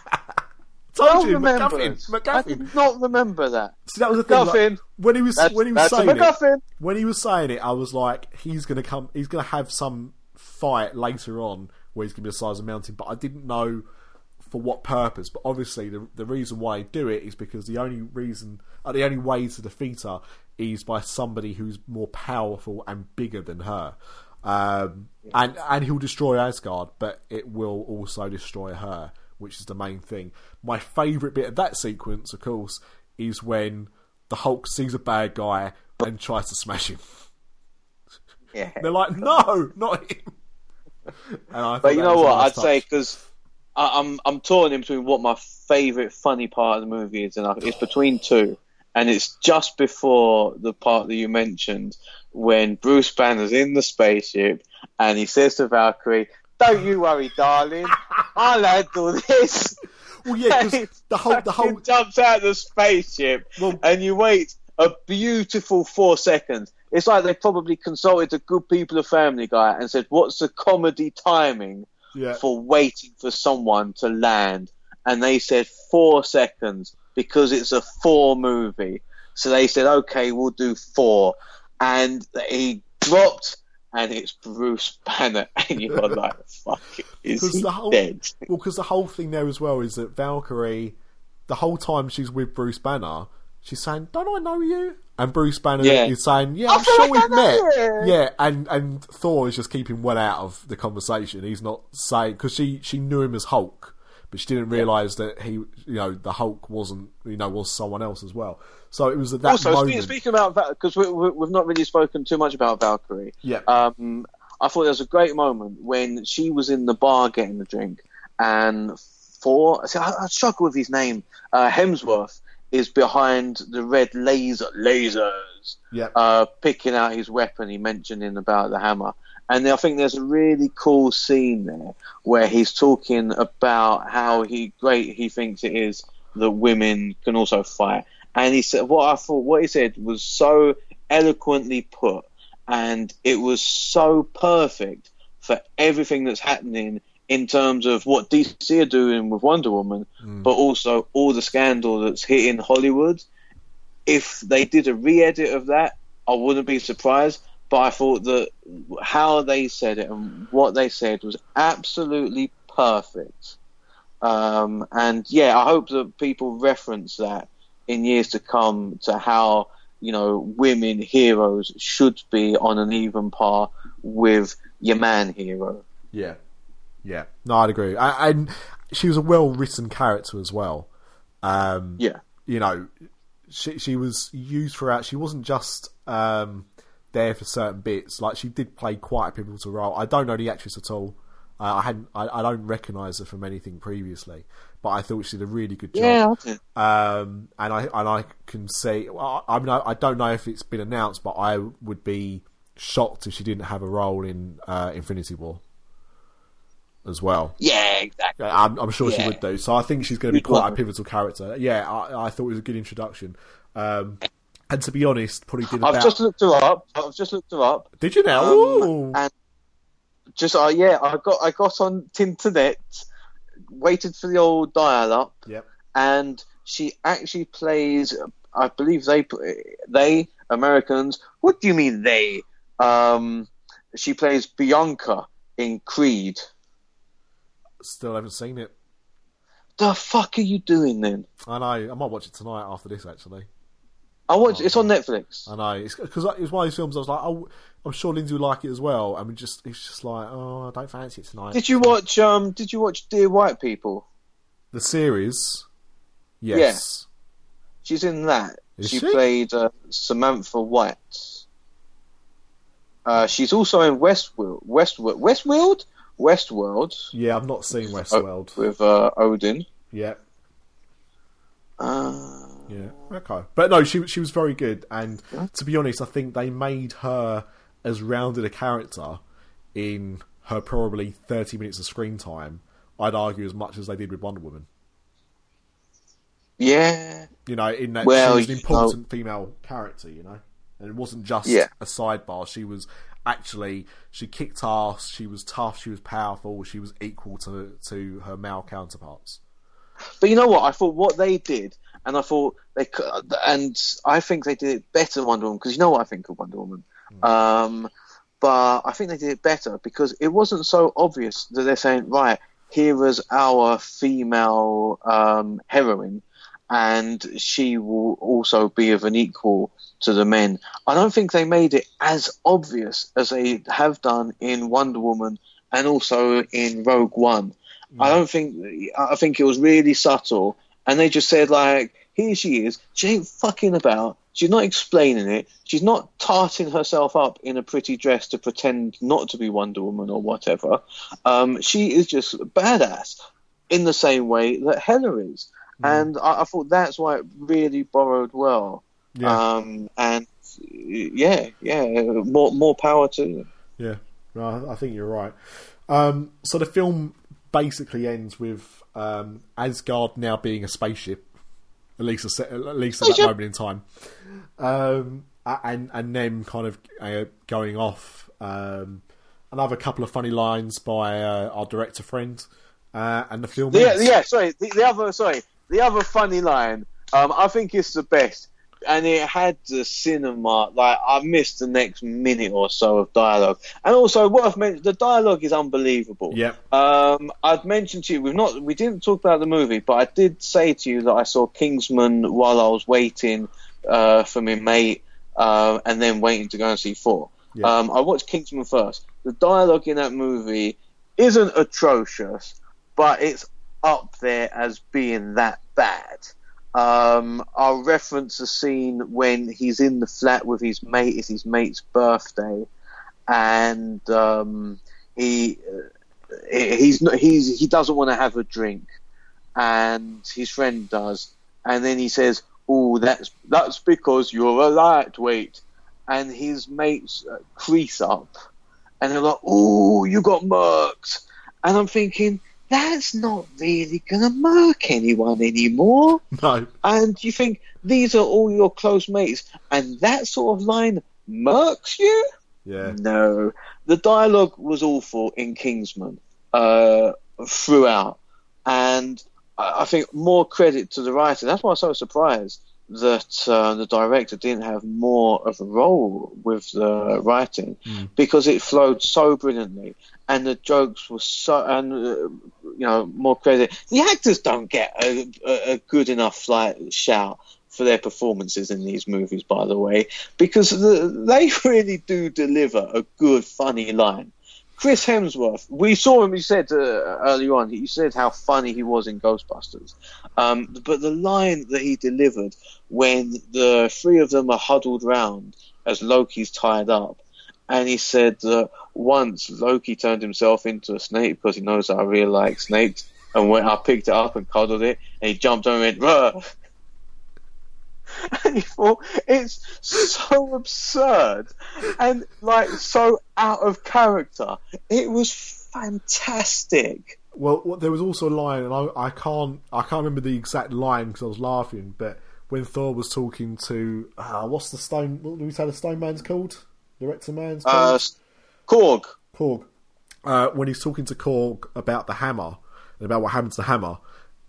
Told well you, remembered. MacGuffin, I did not remember that. See, that was the thing. like, when he was That's, when he was saying it, when he was saying it, I was like, he's gonna come, he's gonna have some fight later on where he's gonna be the size of a mountain. But I didn't know for what purpose. But obviously, the the reason why he do it is because the only reason, uh, the only way to defeat her is by somebody who's more powerful and bigger than her. Um, and and he'll destroy Asgard, but it will also destroy her, which is the main thing. My favourite bit of that sequence, of course, is when the Hulk sees a bad guy and tries to smash him. Yeah. [laughs] They're like, no, not him. And I But you know what? I'd say because I'm I'm torn in between what my favourite funny part of the movie is, and I- it's between two, and it's just before the part that you mentioned when Bruce Banner's in the spaceship and he says to Valkyrie, "Don't you worry, darling, I'll handle this." Well, yeah, because [laughs] the whole the whole jumps out of the spaceship, Well- and you wait a beautiful four seconds. It's like they probably consulted the good people of Family Guy and said, "What's the comedy timing yeah. for waiting for someone to land and they said four seconds because it's a Thor movie. So they said, okay, we'll do four, and he dropped. And it's Bruce Banner, [laughs] and you're like, "Fuck it, is 'Cause he the whole- dead?" Well, because the whole thing there as well is that Valkyrie, the whole time she's with Bruce Banner, she's saying, "Don't I know you?" And Bruce Banner Yeah. is saying, "Yeah, I I'm feel sure like we've know met." you. Yeah, and and Thor is just keeping well out of the conversation. He's not saying because she she knew him as Hulk, but she didn't realise that he, you know, the Hulk wasn't, you know, was someone else as well. So it was at that also, moment. speak, speaking about because we, we, we've not really spoken too much about Valkyrie. Yeah. Um, I thought there was a great moment when she was in the bar getting a drink, and for see, I, I struggle with his name. Uh, Hemsworth is behind the red laser lasers, yeah, uh, picking out his weapon. He mentioning about the hammer, and I think there's a really cool scene there where he's talking about how he great he thinks it is that women can also fight. And he said what I thought what he said was so eloquently put, and it was so perfect for everything that's happening in terms of what DC are doing with Wonder Woman, but also all the scandal that's hitting Hollywood. If they did a re-edit of that, I wouldn't be surprised. But I thought that how they said it and what they said was absolutely perfect. Um, and yeah, I hope that people reference that in years to come to how you know women heroes should be on an even par with your man hero. Yeah, yeah. No, I'd agree. I, and she was a well written character as well. Um, Yeah. you know, she she was used throughout. She wasn't just um, there for certain bits. Like she did play quite a pivotal role. I don't know the actress at all. Uh, I hadn't. I, I don't recognise her from anything previously, but I thought she did a really good job. Yeah, Um, and I and I can see. I, I mean, I, I don't know if it's been announced, but I would be shocked if she didn't have a role in uh, Infinity War as well. Yeah, exactly. I'm, I'm sure she would do. So I think she's going to be quite a pivotal character. Yeah, I, I thought it was a good introduction. Um, and to be honest, probably did I've just looked her up. I've just looked her up. Did you now? Um, and just uh, yeah, I got I got on Tinternet, waited for the old dial-up, Yep. and she actually plays. I believe they they Americans. What do you mean they? Um, she plays Bianca in Creed. Still haven't seen it. The fuck are you doing then? I know. I might watch it tonight after this. Actually, I watch. It's on Netflix. I know it's because it was one of those films. I was like, oh, I'm sure Lindsay would like it as well. I mean, just it's just like, oh, I don't fancy it tonight. Did you watch? Um, did you watch Dear White People? the series? Yes. She's in that. Is she, she? played uh, Samantha White. Uh, she's also in Westworld. Westworld. Westworld. Westworld Yeah, I've not seen Westworld. with uh, Odin. yeah. Uh, Yeah. Okay. But no, she she was very good, and to be honest, I think they made her as rounded a character in her probably thirty minutes of screen time. I'd argue as much as they did with Wonder Woman. yeah. You know, in that Well, she was an important female character. You know, and it wasn't just Yeah. a sidebar. She was actually she kicked ass. She was tough. She was powerful. She was equal to to her male counterparts. But you know what? I thought what they did, and I thought they could, and I think they did it better than Wonder Woman because you know what I think of Wonder Woman. Um, but I think they did it better because it wasn't so obvious that they're saying, right, here is our female um, heroine, and she will also be of an equal to the men. I don't think they made it as obvious as they have done in Wonder Woman and also in Rogue One. I don't think I think it was really subtle, and they just said like, "Here she is. She ain't fucking about. She's not explaining it. She's not tarting herself up in a pretty dress to pretend not to be Wonder Woman or whatever. Um, she is just badass in the same way that Hela is." And I, I thought that's why it really borrowed well. Yeah. Um, and yeah, yeah, more more power to. Yeah, no, I think you're right. Um, so the film basically ends with um, Asgard now being a spaceship, at least a se- at least at that moment in time, um, and and them kind of uh, going off. Um, another couple of funny lines by uh, our director friend. uh, and the film. The, ends. yeah, sorry. The, the other, sorry, the other funny line. Um, I think it's the best, and it had the cinema. Like I missed the next minute or so of dialogue, and also worth mentioning, the dialogue is unbelievable. Yeah. Um, I'd mentioned to you we've not we didn't talk about the movie, but I did say to you that I saw Kingsman while I was waiting uh, for my mate, uh, and then waiting to go and see Thor. Yeah. Um, I watched Kingsman first. The dialogue in that movie isn't atrocious, but it's up there as being that bad. Um, I'll reference a scene when he's in the flat with his mate. It's his mate's birthday, and um, he uh, he's not, he's he doesn't want to have a drink, and his friend does, and then he says, "Oh, that's that's because you're a lightweight," and his mates uh, crease up, and they're like, "Oh, you got murked," and I'm thinking. That's not really gonna murk anyone anymore. No. And you think these are all your close mates, and that sort of line murks you? Yeah. No. The dialogue was awful in Kingsman uh, throughout. And I think more credit to the writer. That's why I was so surprised that uh, the director didn't have more of a role with the writing because it flowed so brilliantly and the jokes were so and uh, you know more crazy. the actors don't get a, a, good enough like shout for their performances in these movies by the way because the, they [laughs] really do deliver a good funny line Chris Hemsworth, we saw him. You said uh, earlier on, you said how funny he was in Ghostbusters. Um, but the line that he delivered when the three of them are huddled round as Loki's tied up, and he said that once Loki turned himself into a snake because he knows I really like snakes, and when I picked it up and cuddled it, and he jumped over and went, Ruh! [laughs] and he thought it's so absurd and like so out of character. It was fantastic. Well, there was also a line, and I, I can't, I can't remember the exact line because I was laughing. But when Thor was talking to, uh, what's the stone? What do we say the stone man's called? The Rector man's Uh? Korg. Korg. Uh, when he's talking to Korg about the hammer and about what happened to the hammer,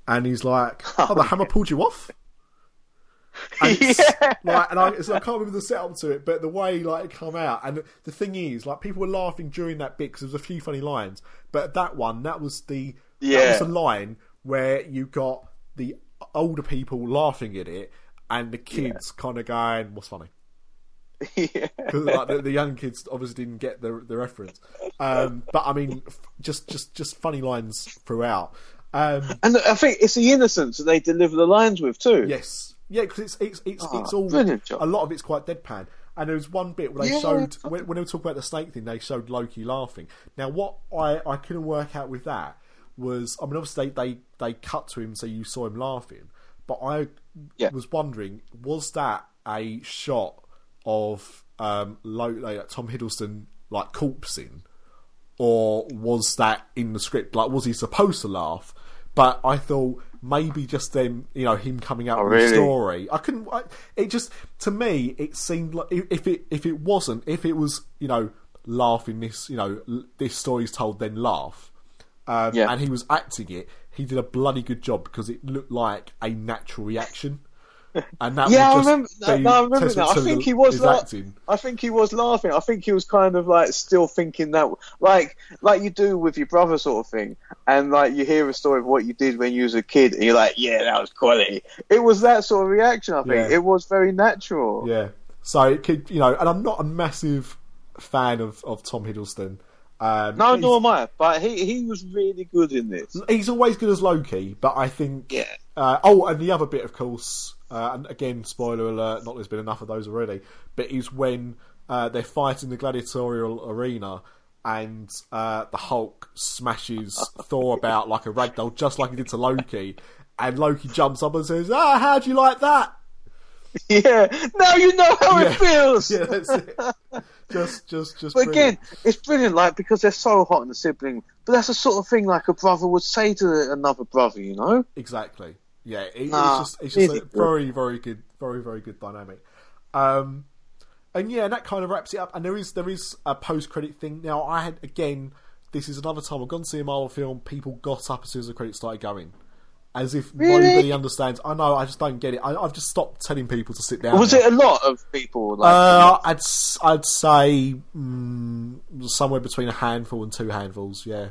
and he's like, [laughs] "Oh, the hammer pulled you off." And [laughs] Yeah. like, and I, I can't remember the setup to it, but the way like it come out, and the thing is, like people were laughing during that bit because there was a few funny lines, but that one, that was the that Yeah. was the line where you got the older people laughing at it, and the kids kind of going, "What's funny?" [laughs] yeah. like the, the young kids obviously didn't get the the reference. Um, but I mean, f- just just just funny lines throughout. Um, And I think it's the innocence that they deliver the lines with too. yes, yeah, because it's it's it's, Oh, it's all a lot of it's quite deadpan. And there was one bit where they Yeah. showed when, when they were talking about the snake thing, they showed Loki laughing. Now, what I I couldn't work out with that was, I mean, obviously they they, they cut to him so you saw him laughing, but I Yeah. was wondering, was that a shot of um, Lo- like Tom Hiddleston like corpsing, or was that in the script? Like, was he supposed to laugh? But I thought maybe just then, you know, him coming out Oh, with the story. I couldn't. I, it just to me, it seemed like if if it if it wasn't, if it was, you know, laughing this, you know, this story's told, then laugh. Um, Yeah. And he was acting it. He did a bloody good job because it looked like a natural reaction. And that Yeah, I remember. be No, I remember that. I think he was his la- acting. I think he was laughing. I think he was kind of like still thinking that, like, like you do with your brother, sort of thing. And like you hear a story of what you did when you was a kid, and you're like, "Yeah, that was quality." It was that sort of reaction. I think Yeah. it was very natural. Yeah. So it could, you know, and I'm not a massive fan of, of Tom Hiddleston. Um, No, nor am I. But he he was really good in this. he's always good as Loki, but I think. Yeah. Uh, oh, and the other bit, of course, uh, and again, spoiler alert, not there's been enough of those already, but is when uh, they're fighting the gladiatorial arena and uh, the Hulk smashes [laughs] Thor about like a ragdoll, just like he did to Loki, and Loki jumps up and says, "Ah, how'd you like that?" [laughs] Yeah. Now you know how Yeah. it feels. [laughs] Yeah, that's it. just, just, just. But brilliant. again, it's brilliant, like because they're so hot in the sibling. But that's the sort of thing like a brother would say to another brother, you know? Exactly. Yeah, it, Nah, it's just it's just a [laughs] very very good, very very good dynamic. Um, and yeah, and that kind of wraps it up. And there is there is a post credit thing. Now I had again this is another time I've gone to see a Marvel film. People got up as soon as the credits started going, as if Really? nobody understands. I know, I just don't get it. I, I've just stopped telling people to sit down. Was now. it a lot of people? Like, Uh, I'd s- I'd say mm, somewhere between a handful and two handfuls. Yeah, I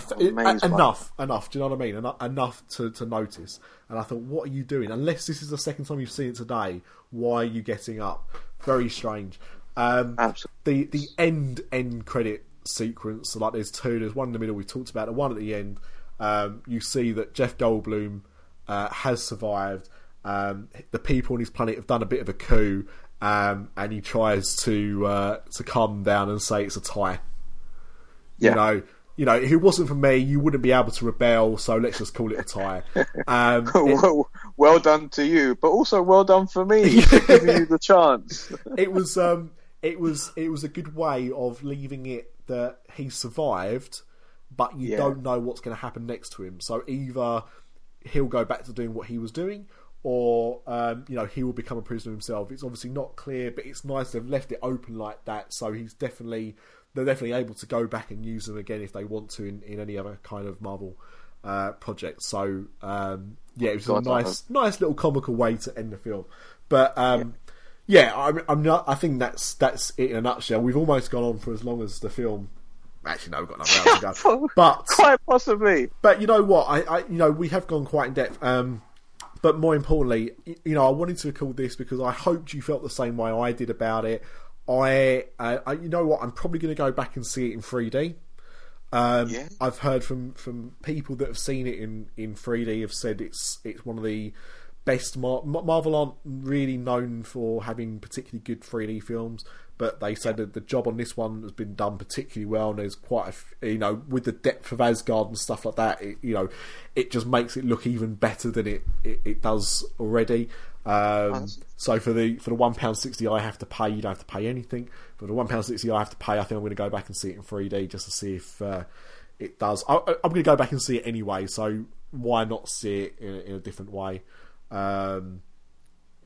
th- it- Amazing. enough, enough. Do you know what I mean? Eno- enough to, to notice. And I thought, what are you doing? Unless this is the second time you've seen it today, why are you getting up? Very strange. Um, Absolutely. the the end end credit sequence, so like there's two. There's one in the middle we talked about. The one at the end, um, you see that Jeff Goldblum uh, has survived. Um, the people on his planet have done a bit of a coup, um, and he tries to uh, to calm down and say it's a tie. yeah. You know, you know, if it wasn't for me, you wouldn't be able to rebel. So let's just call it a tie. Um, [laughs] well, well done to you, but also well done for me [laughs] for giving you the chance. [laughs] it was um it was it was a good way of leaving it that he survived but you Yeah. don't know what's going to happen next to him so either he'll go back to doing what he was doing or um, you know he will become a prisoner himself it's obviously not clear but it's nice they've left it open like that so he's definitely they're definitely able to go back and use them again if they want to in, in any other kind of marvel uh, project so um, yeah it was a God, I nice nice little comical way to end the film but um, yeah, I'm, I'm not. I think that's that's it in a nutshell. We've almost gone on for as long as the film. Actually, no, we've got another hour to go. [laughs] But Quite possibly. but you know what? I, I you know we have gone quite in depth. Um, but more importantly, you know, I wanted to record this because I hoped you felt the same way I did about it. I, uh, I you know what? I'm probably going to go back and see it in 3D. Um, Yeah. I've heard from, from people that have seen it in, in 3D have said it's it's one of the best. Mar- Mar- Marvel aren't really known for having particularly good 3D films, but they said that the job on this one has been done particularly well. And there's quite a f- you know with the depth of Asgard and stuff like that. It, you know, it just makes it look even better than it it, it does already. Um, so for the for the one pound sixty I have to pay, you don't have to pay anything. For the one pound sixty I have to pay, I think I'm going to go back and see it in 3D just to see if uh, it does. I, I'm going to go back and see it anyway. So why not see it in, in a different way? Um,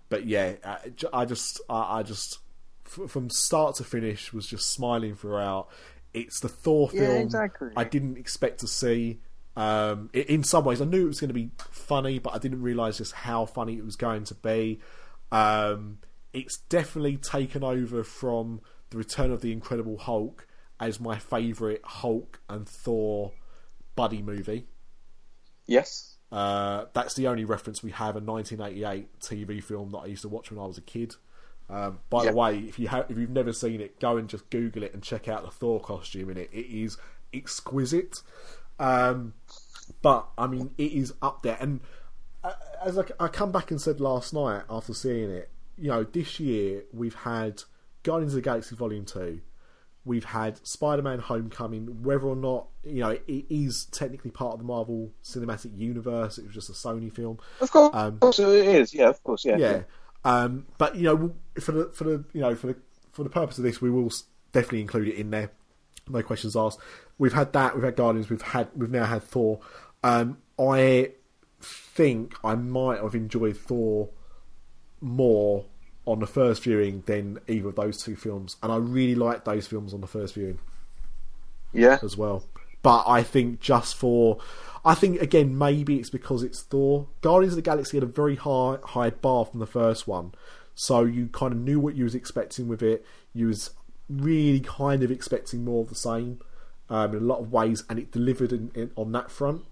but yeah, I, I just I, I just f- from start to finish was just smiling throughout. It's the Thor Yeah, film exactly. I didn't expect to see. Um, i- in some ways, I knew it was going to be funny, but I didn't realize just how funny it was going to be. Um, it's definitely taken over from the Return of the Incredible Hulk as my favourite Hulk and Thor buddy movie. Yes. Uh, that's the only reference we have a 1988 TV film that I used to watch when I was a kid. Um, by Yeah. the way, if you have if you've never seen it, go and just Google it and check out the Thor costume in it. It is exquisite. Um, but I mean, it is up there. And uh, as I, I come back and said last night after seeing it, you know, this year we've had Guardians of the Galaxy Volume Two. We've had Spider-Man: Homecoming. Whether or not you know it is technically part of the Marvel Cinematic Universe, it was just a Sony film. Of course, Um, of course it is. Yeah, of course. Yeah. Yeah, um, but you know, for the for the you know for the for the purpose of this, we will definitely include it in there. No questions asked. We've had that. We've had Guardians. We've had we've now had Thor. Um, I think I might have enjoyed Thor more on the first viewing than either of those two films, and I really liked those films on the first viewing Yeah. as well. But I think just for, I think again maybe it's because it's Thor. Guardians of the Galaxy had a very high high bar from the first one, so you kind of knew what you was expecting with it. You was really kind of expecting more of the same um, in a lot of ways, and it delivered in, in, on that front.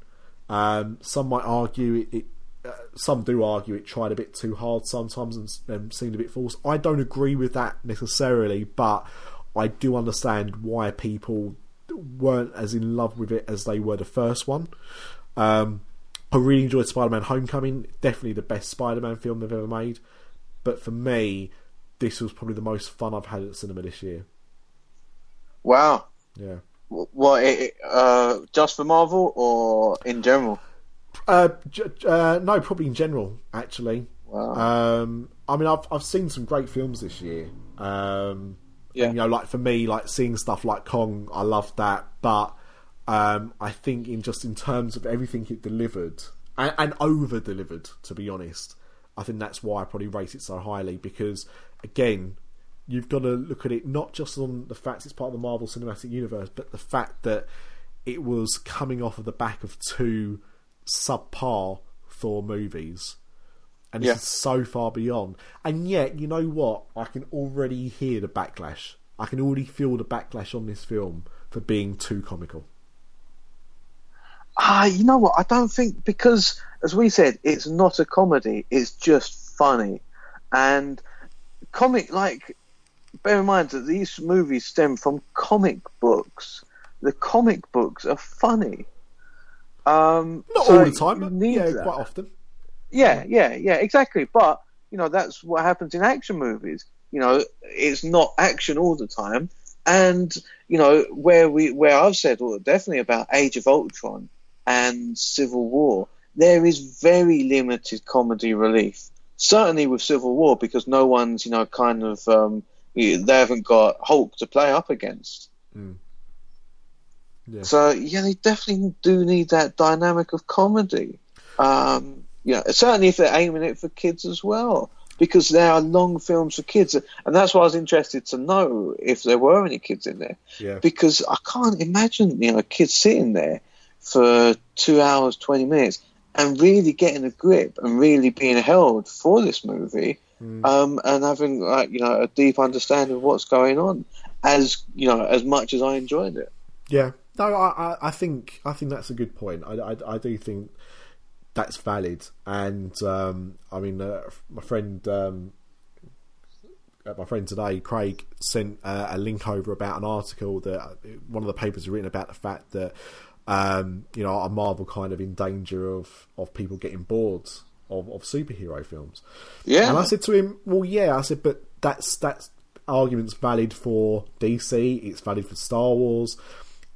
Um, some might argue it. it uh, some do argue it tried a bit too hard sometimes and, and seemed a bit false. I don't agree with that necessarily, but I do understand why people weren't as in love with it as they were the first one. Um, I really enjoyed Spider-Man: Homecoming. Definitely the best Spider-Man film they've ever made. But for me, this was probably the most fun I've had at cinema this year. Wow. Yeah. What? It, uh, just for Marvel or in general? Uh, j- uh, no, probably in general, actually. Wow. Um, I mean, I've I've seen some great films this year. Um, Yeah. and, you know, like for me, like seeing stuff like Kong, I loved that. But um, I think in just in terms of everything it delivered and, and over delivered, to be honest, I think that's why I probably rate it so highly because again, you've got to look at it not just on the fact it's part of the Marvel Cinematic Universe, but the fact that it was coming off of the back of two subpar Thor movies. And Yeah. is so far beyond. And yet, you know what? I can already hear the backlash. I can already feel the backlash on this film for being too comical. Ah, you know what? I don't think because, as we said, it's not a comedy. It's just funny, and comic like. Bear in mind that these movies stem from comic books. The comic books are funny. Um, Not so all the time, but yeah, that. quite often. Yeah, yeah, yeah, exactly. But you know, that's what happens in action movies. You know, it's not action all the time. And you know, where we where I've said well, definitely about Age of Ultron and Civil War, there is very limited comedy relief. Certainly with Civil War, because no one's you know kind of um, they haven't got Hulk to play up against. Yeah. So yeah, they definitely do need that dynamic of comedy. Um, yeah, certainly if they're aiming it for kids as well, because there are long films for kids, and that's why I was interested to know if there were any kids in there, Yeah. because I can't imagine you know kids sitting there for two hours twenty minutes and really getting a grip and really being held for this movie, um, and having like you know a deep understanding of what's going on, as you know as much as I enjoyed it. Yeah, no, I, I, think I think that's a good point. I, I, I do think that's valid, and um, I mean, uh, my friend, um, my friend today, Craig, sent uh, a link over about an article that uh, one of the papers had written about the fact that um, you know, are Marvel kind of in danger of of people getting bored of, of superhero films? Yeah, And I said to him, "Well, yeah." I said, "But that's that's argument's valid for DC. It's valid for Star Wars.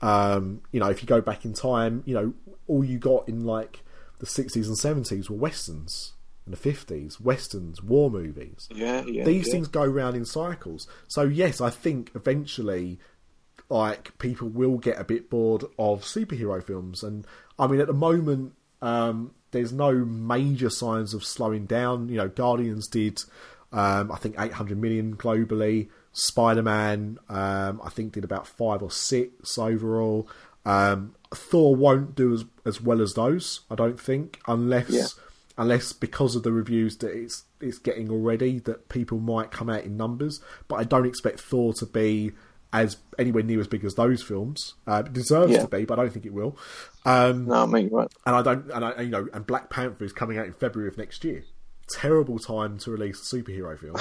Um, you know, if you go back in time, you know, all you got in like the sixties and seventies were westerns, and the fifties, westerns, war movies. yeah, yeah. These yeah. things go round in cycles. So yes, I think eventually, like people will get a bit bored of superhero films, and I mean, at the moment, um, there's no major signs of slowing down. You know, Guardians did, um, I think, 800 million globally. Spider Man, um, I think, did about five or six overall. Um, Thor won't do as as well as those, I don't think, unless Yeah. unless because of the reviews that it's it's getting already that people might come out in numbers. But I don't expect Thor to be as anywhere near as big as those films. Uh, it deserves Yeah. to be, but I don't think it will. Um, No, I mean, right. and I don't, and I, you know, and Black Panther is coming out in February of next year. Terrible time to release a superhero film.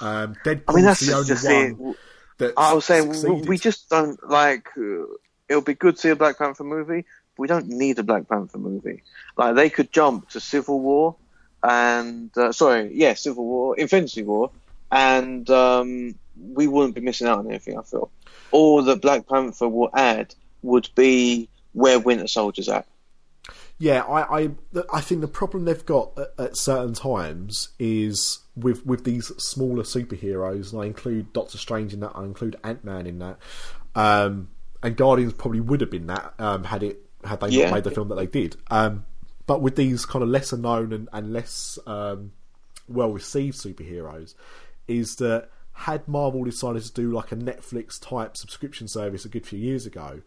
Um, Deadpool's I mean, that's the only one that I was saying we, succeeded. we just don't like. Uh, it'll be good to see a Black Panther movie. But we don't need a Black Panther movie. Like they could jump to Civil War, and uh, sorry, yeah, Civil War, Infinity War, and um, we wouldn't be missing out on anything. I feel. All that Black Panther will add would be where Winter Soldier's at. Yeah, I, I, I think the problem they've got at, at certain times is with with these smaller superheroes, and I include Doctor Strange in that. I include Ant Man in that, um, and Guardians probably would have been that um, had it had they Yeah. not made the film that they did. Um, but with these kind of lesser known and, and less um, well received superheroes, is that had Marvel decided to do like a Netflix type subscription service a good few years ago,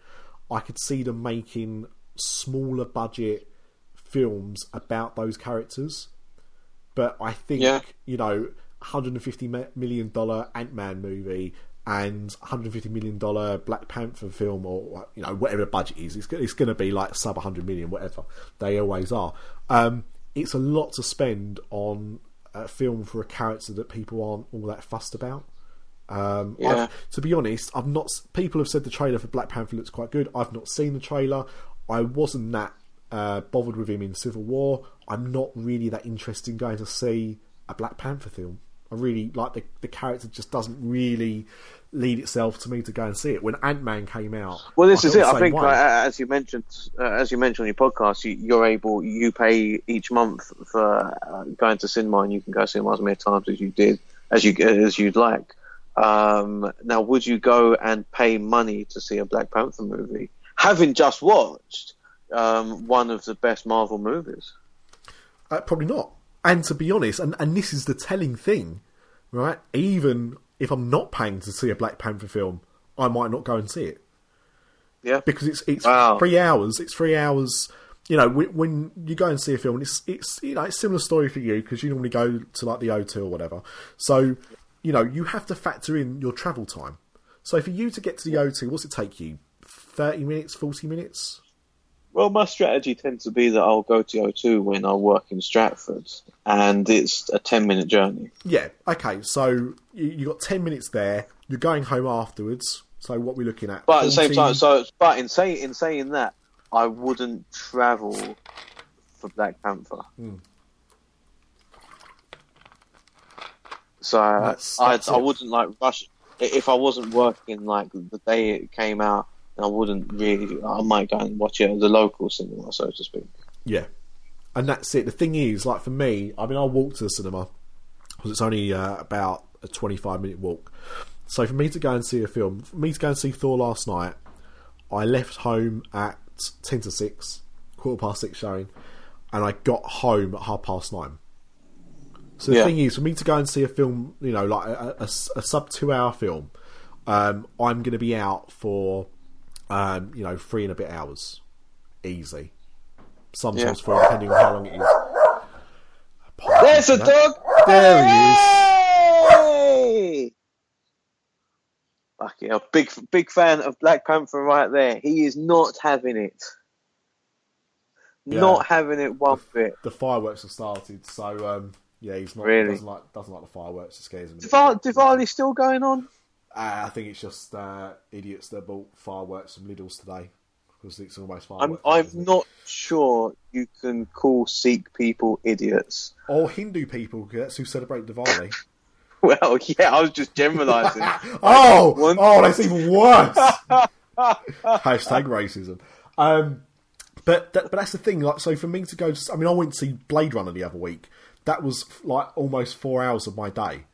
I could see them making smaller budget films about those characters. But I think Yeah. you know, 150 million dollar Ant Man movie and 150 million dollar Black Panther film, or you know whatever the budget is, it's, it's going to be like sub 100 million, whatever they always are. Um, it's a lot to spend on a film for a character that people aren't all that fussed about. Um, Yeah. To be honest, I've not. People have said the trailer for Black Panther looks quite good. I've not seen the trailer. I wasn't that uh, bothered with him in Civil War. I'm not really that interested in going to see a Black Panther film. I really like the the character just doesn't really lead itself to me to go and see it. When Ant Man came out, Well, this I is it. I think, like, as you mentioned, uh, as you mentioned on your podcast, you, you're able, you pay each month for uh, going to cinema, and you can go cinema as many times as you did, as you as you'd like. Um, now, would you go and pay money to see a Black Panther movie, having just watched um, one of the best Marvel movies? Uh, probably not. And to be honest, and, and this is the telling thing, right? Even if I'm not paying to see a Black Panther film, I might not go and see it Yeah. because it's it's Wow. three hours. It's three hours. You know, when, when you go and see a film, it's it's you know it's a similar story for you because you normally go to like the O2 or whatever. So you know you have to factor in your travel time. So for you to get to the O2, what's it take you? Thirty minutes, forty minutes? Well, my strategy tends to be that I'll go to O2 when I work in Stratford, and it's a 10 minute journey. Yeah. Okay. So you, got ten minutes there. You're going home afterwards. So what we're looking at? But at the same time, so but in saying in saying that, I wouldn't travel for Black Panther. Hmm. So That's- I that's I it. wouldn't like rush i- if I wasn't working like the day it came out. I wouldn't really. I might go and watch it at the local cinema, so to speak. Yeah, and that's it. The thing is, like for me, I mean, I walk to the cinema because it's only uh, about a twenty-five minute walk. So for me to go and see a film, for me to go and see Thor last night, I left home at ten to six, quarter past six showing, and I got home at half past nine. So the Yeah. thing is, for me to go and see a film, you know, like a, a- a sub two-hour film, um, I'm going to be out for, um, you know, three and a bit hours, easy. Sometimes Yeah. four, depending on how long it is. There's a dog. There he is. Hey! Fucking hell, big big fan of Black Panther right there. He is not having it. Yeah. Not having it one bit. The fireworks have started, so um, yeah, he's not Really? doesn't like doesn't like the fireworks. It scares him. Dival- Diwali's still going on. Uh, I think it's just uh, idiots that bought fireworks from Lidl's today because it's almost fireworks. I'm. I'm isn't sure you can call Sikh people idiots. Or Hindu people, 'cause that's who celebrate Diwali. [laughs] Well, yeah, I was just generalising. [laughs] oh, One- oh, that's even worse. [laughs] Hashtag racism. Um, but that, but that's the thing. Like, so for me to go, I mean, I went to see Blade Runner the other week. That was like almost four hours of my day.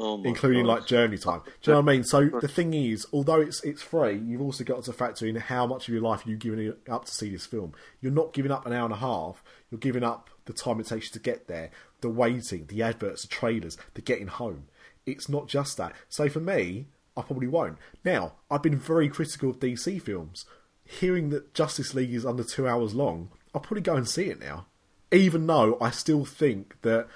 Oh including God. like journey time. Do you know what I mean? So the thing is, although it's it's free, you've also got to factor in how much of your life you're giving up to see this film. You're not giving up an hour and a half. You're giving up the time it takes you to get there, the waiting, the adverts, the trailers, the getting home. It's not just that. So for me, I probably won't. Now, I've been very critical of DC films. Hearing that Justice League is under two hours long, I'll probably go and see it now. Even though I still think that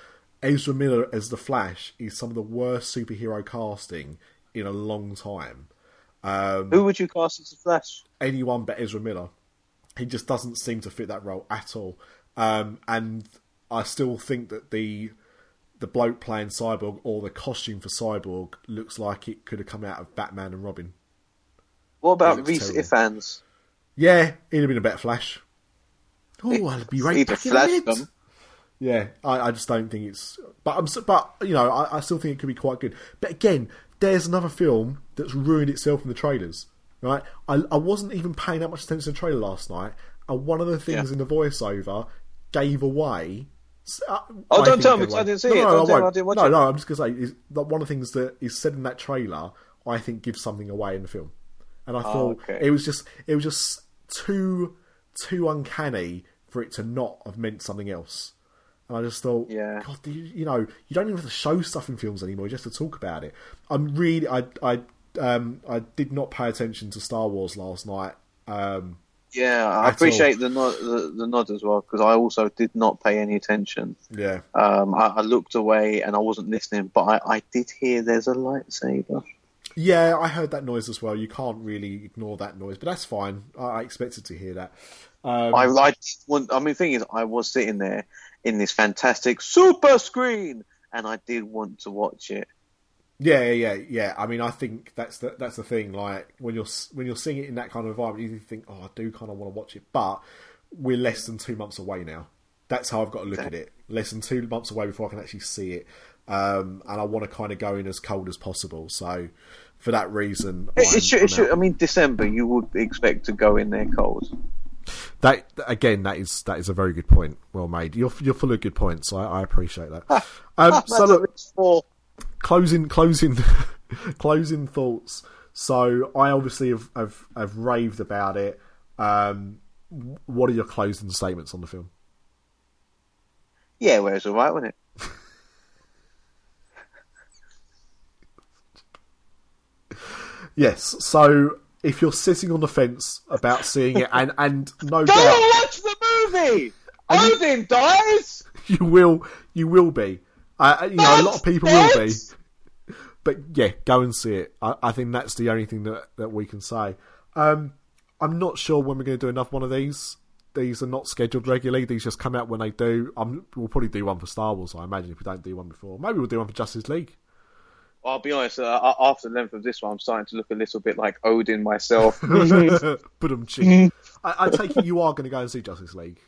Ezra Miller as the Flash is some of the worst superhero casting in a long time. Who would you cast as the Flash? Anyone but Ezra Miller. He just doesn't seem to fit that role at all. Um, and I still think that the the bloke playing Cyborg or the costume for Cyborg looks like it could have come out of Batman and Robin. What about Rhys. Ifans? Yeah, he'd have been a better Flash. Oh, I'd be right back have in a flashed minute. them. Yeah, I, I just don't think it's. But I'm, but you know, I, I still think it could be quite good. But again, there's another film that's ruined itself in the trailers. Right, I, I wasn't even paying that much attention to the trailer last night, and one of the things Yeah. in the voiceover gave away. uh, Oh, I don't tell me, gave 'cause I didn't see no, it. No, no, I won't. Tell me, I no, no, I'm just gonna say is that one of the things that is said in that trailer. I think gives something away in the film, and I thought okay. it was just it was just too too uncanny for it to not have meant something else. And I just thought, Yeah. God, you, you know, you don't even have to show stuff in films anymore, just to talk about it. I'm really, I, I, um, I did not pay attention to Star Wars last night. Um, Yeah, I appreciate the nod, the, the nod as well because I also did not pay any attention. yeah, Um, I, I looked away and I wasn't listening, but I, I did hear there's a lightsaber. yeah, I heard that noise as well. You can't really ignore that noise, but that's fine. I, I expected to hear that. Um, I, I want, I mean, the thing is, I was sitting there in this fantastic super screen, and I did want to watch it. Yeah, yeah, yeah, yeah. I mean, I think that's the that's the thing. Like when you're when you're seeing it in that kind of environment, you think, "Oh, I do kind of want to watch it," but we're less than two months away now. That's how I've got to look at it. Less than two months away before I can actually see it, um, and I want to kind of go in as cold as possible. So, for that reason, It, it should, it should. I mean, December, you would expect to go in there cold. That again, that is that is a very good point. Well made. You're you're full of good points. I, I appreciate that. Um, so look, closing closing [laughs] closing thoughts so i obviously have, have have raved about it um what are your closing statements on the film yeah, well, it's all right, wasn't it? [laughs] Yes. So if you're sitting on the fence about seeing it, and and no Go doubt and watch the movie. you- Odin dies. [laughs] you will, you will be. Uh, you know, a lot of people will be. But yeah, go and see it. I, I think that's the only thing that, that we can say. Um, I'm not sure when we're going to do another one of these. These are not scheduled regularly. These just come out when they do. I'm, we'll probably do one for Star Wars. I imagine if we don't do one before, maybe we'll do one for Justice League. I'll be honest. Uh, after the length of this one, I'm starting to look a little bit like Odin myself. [laughs] but um, I, I take it you are going to go and see Justice League.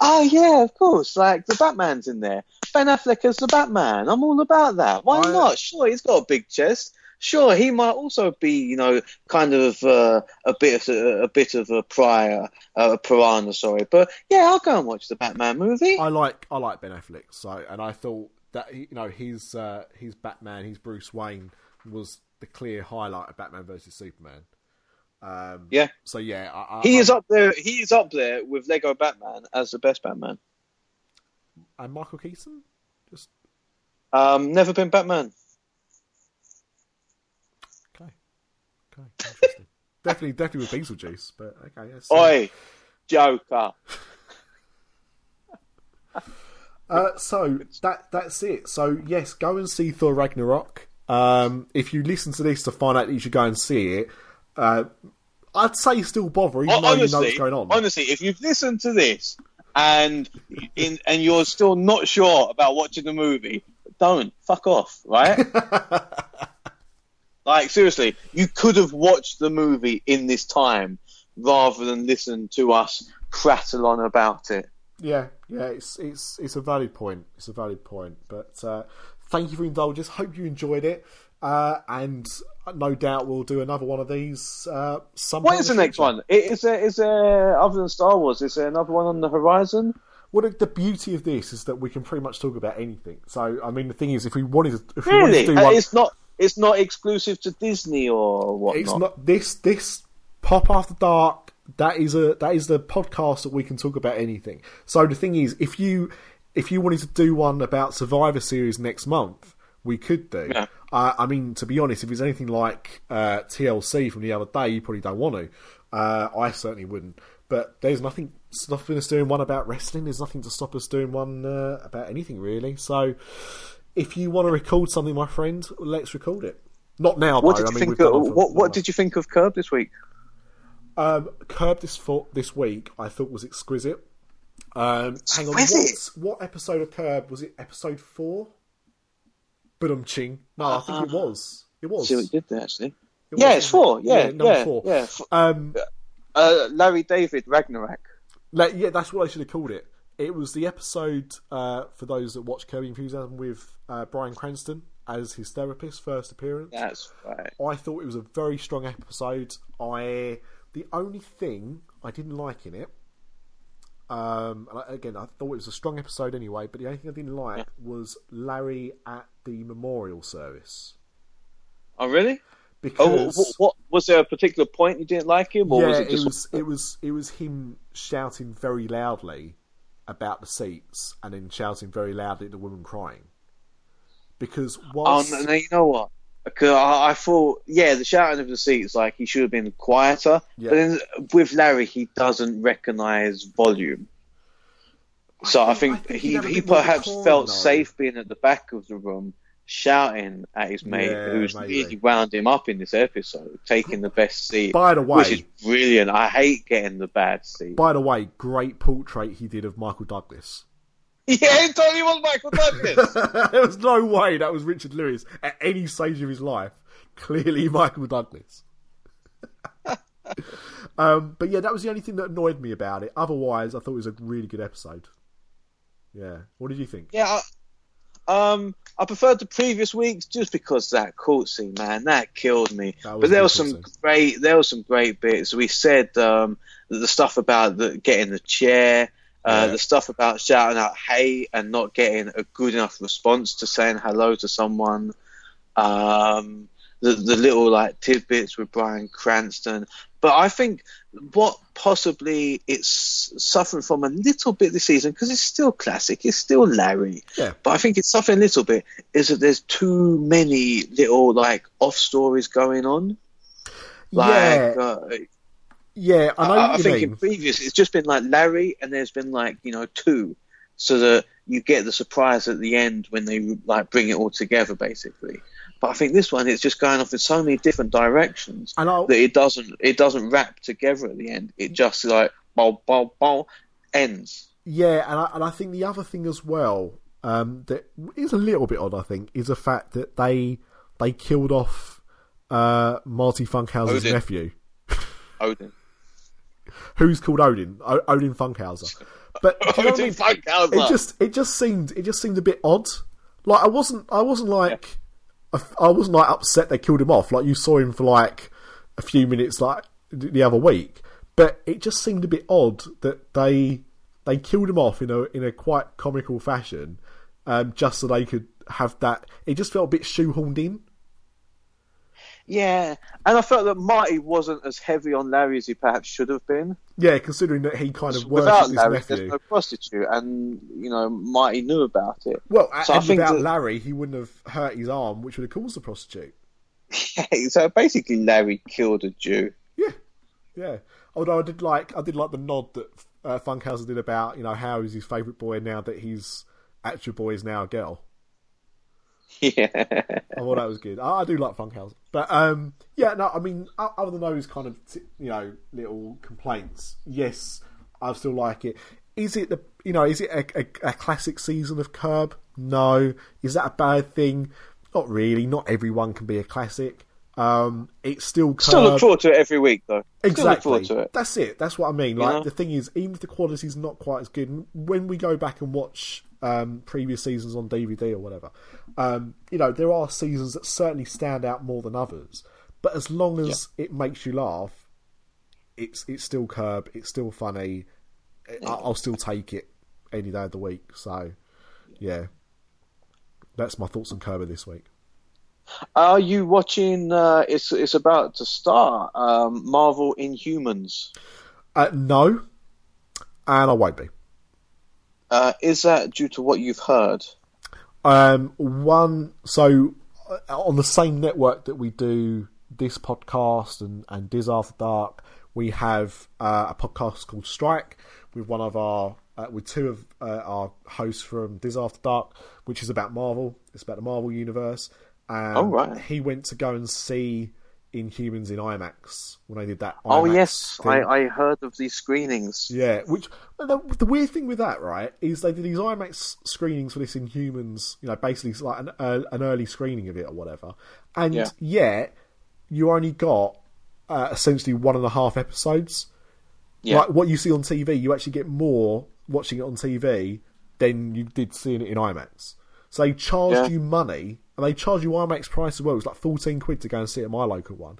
oh yeah, of course. Like the Batman's in there. Ben Affleck as the Batman. I'm all about that. Why I- not? Sure, he's got a big chest. Sure, he might also be, you know, kind of uh, a bit, a, a bit of a prior, uh, a piranha. Sorry, but yeah, I'll go and watch the Batman movie. I like I like Ben Affleck. So, and I thought that you know his uh, his Batman, his Bruce Wayne was the clear highlight of Batman versus Superman. Um, Yeah. So yeah, I, I, He is I- up there. He is up there with Lego Batman as the best Batman. and Michael Keaton. Just Um, never been Batman. okay, okay, interesting. [laughs] definitely, definitely with Beetlejuice, but okay. That's, Oi, Joker. [laughs] Uh, so that that's it. So yes, go and see Thor Ragnarok. Um, if you listen to this to find out that you should go and see it, uh, I'd say still bother, even though you know what's going on. honestly, if you've listened to this and in, and you're still not sure about watching the movie, don't fuck off, right? [laughs] like seriously, you could have watched the movie in this time rather than listen to us prattle on about it. Yeah, yeah, it's it's it's a valid point. It's a valid point. But uh, thank you for indulging us. Hope you enjoyed it, uh, and no doubt we'll do another one of these. Uh, sometime What is the next one? Is there is there other than Star Wars? Is there another one on the horizon? Well, the, the beauty of this is that we can pretty much talk about anything. So, I mean, the thing is, if we wanted to, if we wanted Really? to do one, It's not. It's not exclusive to Disney or whatnot. it's not this this pop after dark that is a that is the podcast that we can talk about anything so the thing is if you if you wanted to do one about survivor series next month we could do Yeah. uh, i mean to be honest if it's anything like uh, tlc from the other day you probably don't want to uh, i certainly wouldn't but there's nothing stopping us doing one about wrestling there's nothing to stop us doing one uh, about anything really so if you want to record something my friend let's record it not now What though. did I you mean, think? Of, what What did you think of Curb this week? Um, Curb this for, this week, I thought was exquisite. Um, hang on, what, what episode of Curb was it? Episode four? But um, ching. No, I think it was. It was. See what did there, actually. It yeah, was, it's four. Yeah, number yeah, four. yeah. Um, Uh, Larry David Ragnarok. like, yeah, that's what I should have called it. It was the episode uh, for those that watch Curb Your Enthusiasm with uh, Bryan Cranston as his therapist, first appearance. That's right. I thought it was a very strong episode. I the only thing I didn't like in it, um, and I- again, I thought it was a strong episode anyway. But the only thing I didn't like was Larry at the memorial service Oh, really? because Oh, what, what was there a particular point you didn't like him, or yeah, was it just? was it was it was him shouting very loudly about the seats and then shouting very loudly at the woman crying. Because Oh whilst no, no, you know what? 'Cause I, I thought, yeah, the shouting of the seats, like he should have been quieter. Yeah. But then with Larry, he doesn't recognise volume. So I think, I think he, he'd have a he perhaps decorum, felt though. safe being at the back of the room, shouting at his mate, Yeah, who's maybe. really wound him up in this episode, taking the best seat, by the way, which is brilliant. I hate getting the bad seat. by the way, great portrait he did of Michael Douglas. [laughs] yeah, it totally was Michael Douglas. [laughs] there was no way that was Richard Lewis at any stage of his life. Clearly, Michael Douglas. [laughs] um, but yeah, that was the only thing that annoyed me about it. Otherwise, I thought it was a really good episode. Yeah. What did you think? Yeah, I, um, I preferred the previous weeks just because that court scene, man, that killed me. That but there was some scene. great, there was some great bits. We said um, the, the stuff about the, getting the chair, uh, Yeah. the stuff about shouting out "Hey" and not getting a good enough response to saying hello to someone. Um, the the little like tidbits with Bryan Cranston, But I think what possibly it's suffering from a little bit this season because it's still classic, it's still Larry. Yeah. But I think it's suffering a little bit is that there's too many little like off stories going on. Like, yeah, uh, yeah, I know. I, I think mean. in previous it's just been like Larry, and there's been like you know two, so that you get the surprise at the end when they like bring it all together, basically. But I think this one it's just going off in so many different directions And I'll, that it doesn't it doesn't wrap together at the end. It just like bow bow bow ends. Yeah, and I, and I think the other thing as well um, that is a little bit odd. I think is the fact that they they killed off uh, Marty Funkhouser's Odin. nephew, [laughs] Odin. Who's called Odin, o- Odin Funkhouser. But know I mean? Funkhouser. it just it just seemed it just seemed a bit odd. Like I wasn't I wasn't like I, I wasn't like upset they killed him off. Like you saw him for like a few minutes like the other week, but it just seemed a bit odd that they they killed him off in a in a quite comical fashion, um, just so they could have that. It just felt a bit shoehorned in. Yeah, and I felt that Marty wasn't as heavy on Larry as he perhaps should have been. Yeah, considering that he kind of Without worshipped his Larry, nephew. there's no prostitute, and you know Marty knew about it. Well, So I think without that- Larry, he wouldn't have hurt his arm, which would have caused the prostitute. [laughs] Yeah, so basically, Larry killed a Jew. Yeah, yeah. Although I did like, I did like the nod that uh, Funkhouser did about you know how he's his favourite boy now that he's actual boy is now a girl. [laughs] Yeah, I thought that was good. I, I do like Funkhouser, but um, yeah, no, I mean, other than those kind of t- you know little complaints, yes, I still like it. Is it the you know is it a, a, a classic season of Curb? No. Is that a bad thing? Not really. Not everyone can be a classic. Um, it's still Curb. still look forward to it every week though. Exactly. it. That's it. That's what I mean. Like know? the thing is, even if the quality's not quite as good, when we go back and watch um, previous seasons on DVD or whatever, um, you know, there are seasons that certainly stand out more than others. But as long as it makes you laugh, it's it's still Curb. It's still funny. I- I'll still take it any day of the week. So, yeah, that's my thoughts on Curb this week. Are you watching? Uh, it's it's about to start. Um, Marvel Inhumans. Uh, no, and I won't be. Uh, is that due to what you've heard? Um, one, so uh, on the same network that we do this podcast and, and Diz After Dark, we have uh, a podcast called Strike with one of our, uh, with two of uh, our hosts from Diz After Dark, which is about Marvel. It's about the Marvel universe. Um, Oh, right. He went to go and see Inhumans in IMAX when I did that. oh yes. I, I heard of these screenings. Yeah, which the, the weird thing with that, right, is they did these IMAX screenings for this Inhumans, you know, basically like an, uh, an early screening of it or whatever, and Yeah. yet you only got uh, essentially one and a half episodes. Yeah. Like what you see on TV, you actually get more watching it on TV than you did seeing it in IMAX. So they charged Yeah. you money, and they charge you IMAX price as well. It was like fourteen quid to go and see it at my local one.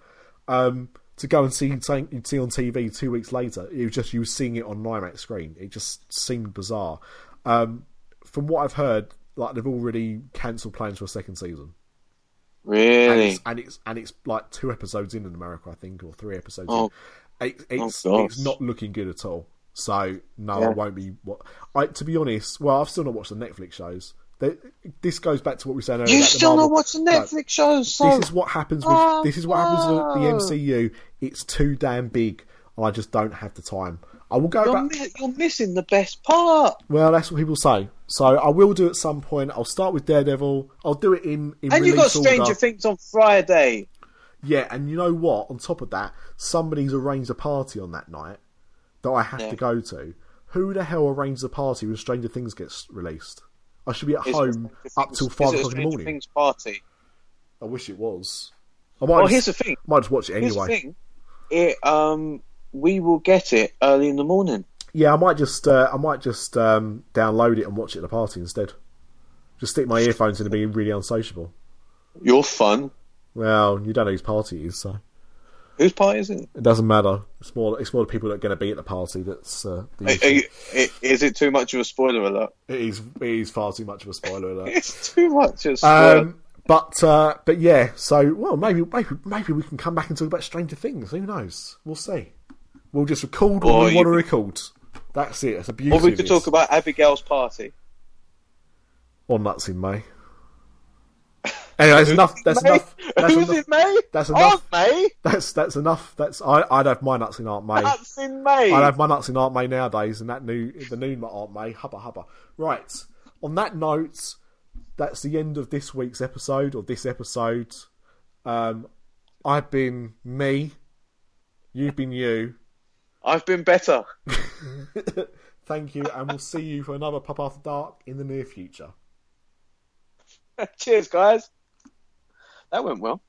Um, to go and see you'd see on TV two weeks later, it was just you were seeing it on an IMAX screen. It just seemed bizarre. Um, from what I've heard, like they've already cancelled plans for a second season, and Really? it's, and it's and it's like two episodes in in America, I think, or three episodes. Oh. in. It, it's Oh, it's not looking good at all. So no, I won't be. What I to be honest, well, I've still not watched the Netflix shows. They, this goes back to what we were saying earlier. You still watching No, Netflix shows? So ah, this is what happens with Oh, this is what happens with the. Ah. MCU. It's too damn big, and I just don't have the time. I will go you're, back. mi- you're missing the best part. Well, that's what people say. So I will do at some point. I'll start with Daredevil. I'll do it in in And you got Stranger order. Things on Friday. Yeah, and you know what? On top of that, somebody's arranged a party on that night that I have Yeah. to go to. Who the hell arranged the party when Stranger Things gets released? I should be at Is home Stranger up till five o'clock in the morning. Things party. I wish it was. I might Well, just, here's the thing. I might just watch it Here's the anyway. thing. It um we will get it early in the morning. Yeah, I might just uh, I might just um, download it and watch it at the party instead. Just stick my earphones in and be really unsociable. You're fun. Well, you don't know whose party it is, so Whose party is it? it doesn't matter. It's more it's more the people that are going to be at the party that's uh, the you- Is it too much of a spoiler alert? It is it is far too much of a spoiler [laughs] alert. It's too much of a spoiler. Um, But uh, but yeah, so well maybe maybe maybe we can come back and talk about Stranger Things. Who knows? We'll see. We'll just record what we you want to record. That's it. That's a beauty. Or we could talk about Abigail's party. or nuts in May. Anyway, that's enough. That's May? enough. That's Who's enough. in May? That's enough. Aunt May. That's that's enough. That's I. I'd have my nuts in Aunt May. That's in May. I'd have my nuts in Aunt May nowadays, and that new the new Aunt May. Hubba hubba. Right. On that note, that's the end of this week's episode or this episode. Um, I've been me. You've been you. I've been better. [laughs] Thank you, and we'll see you for another Pop After Dark in the near future. [laughs] Cheers, guys that went well.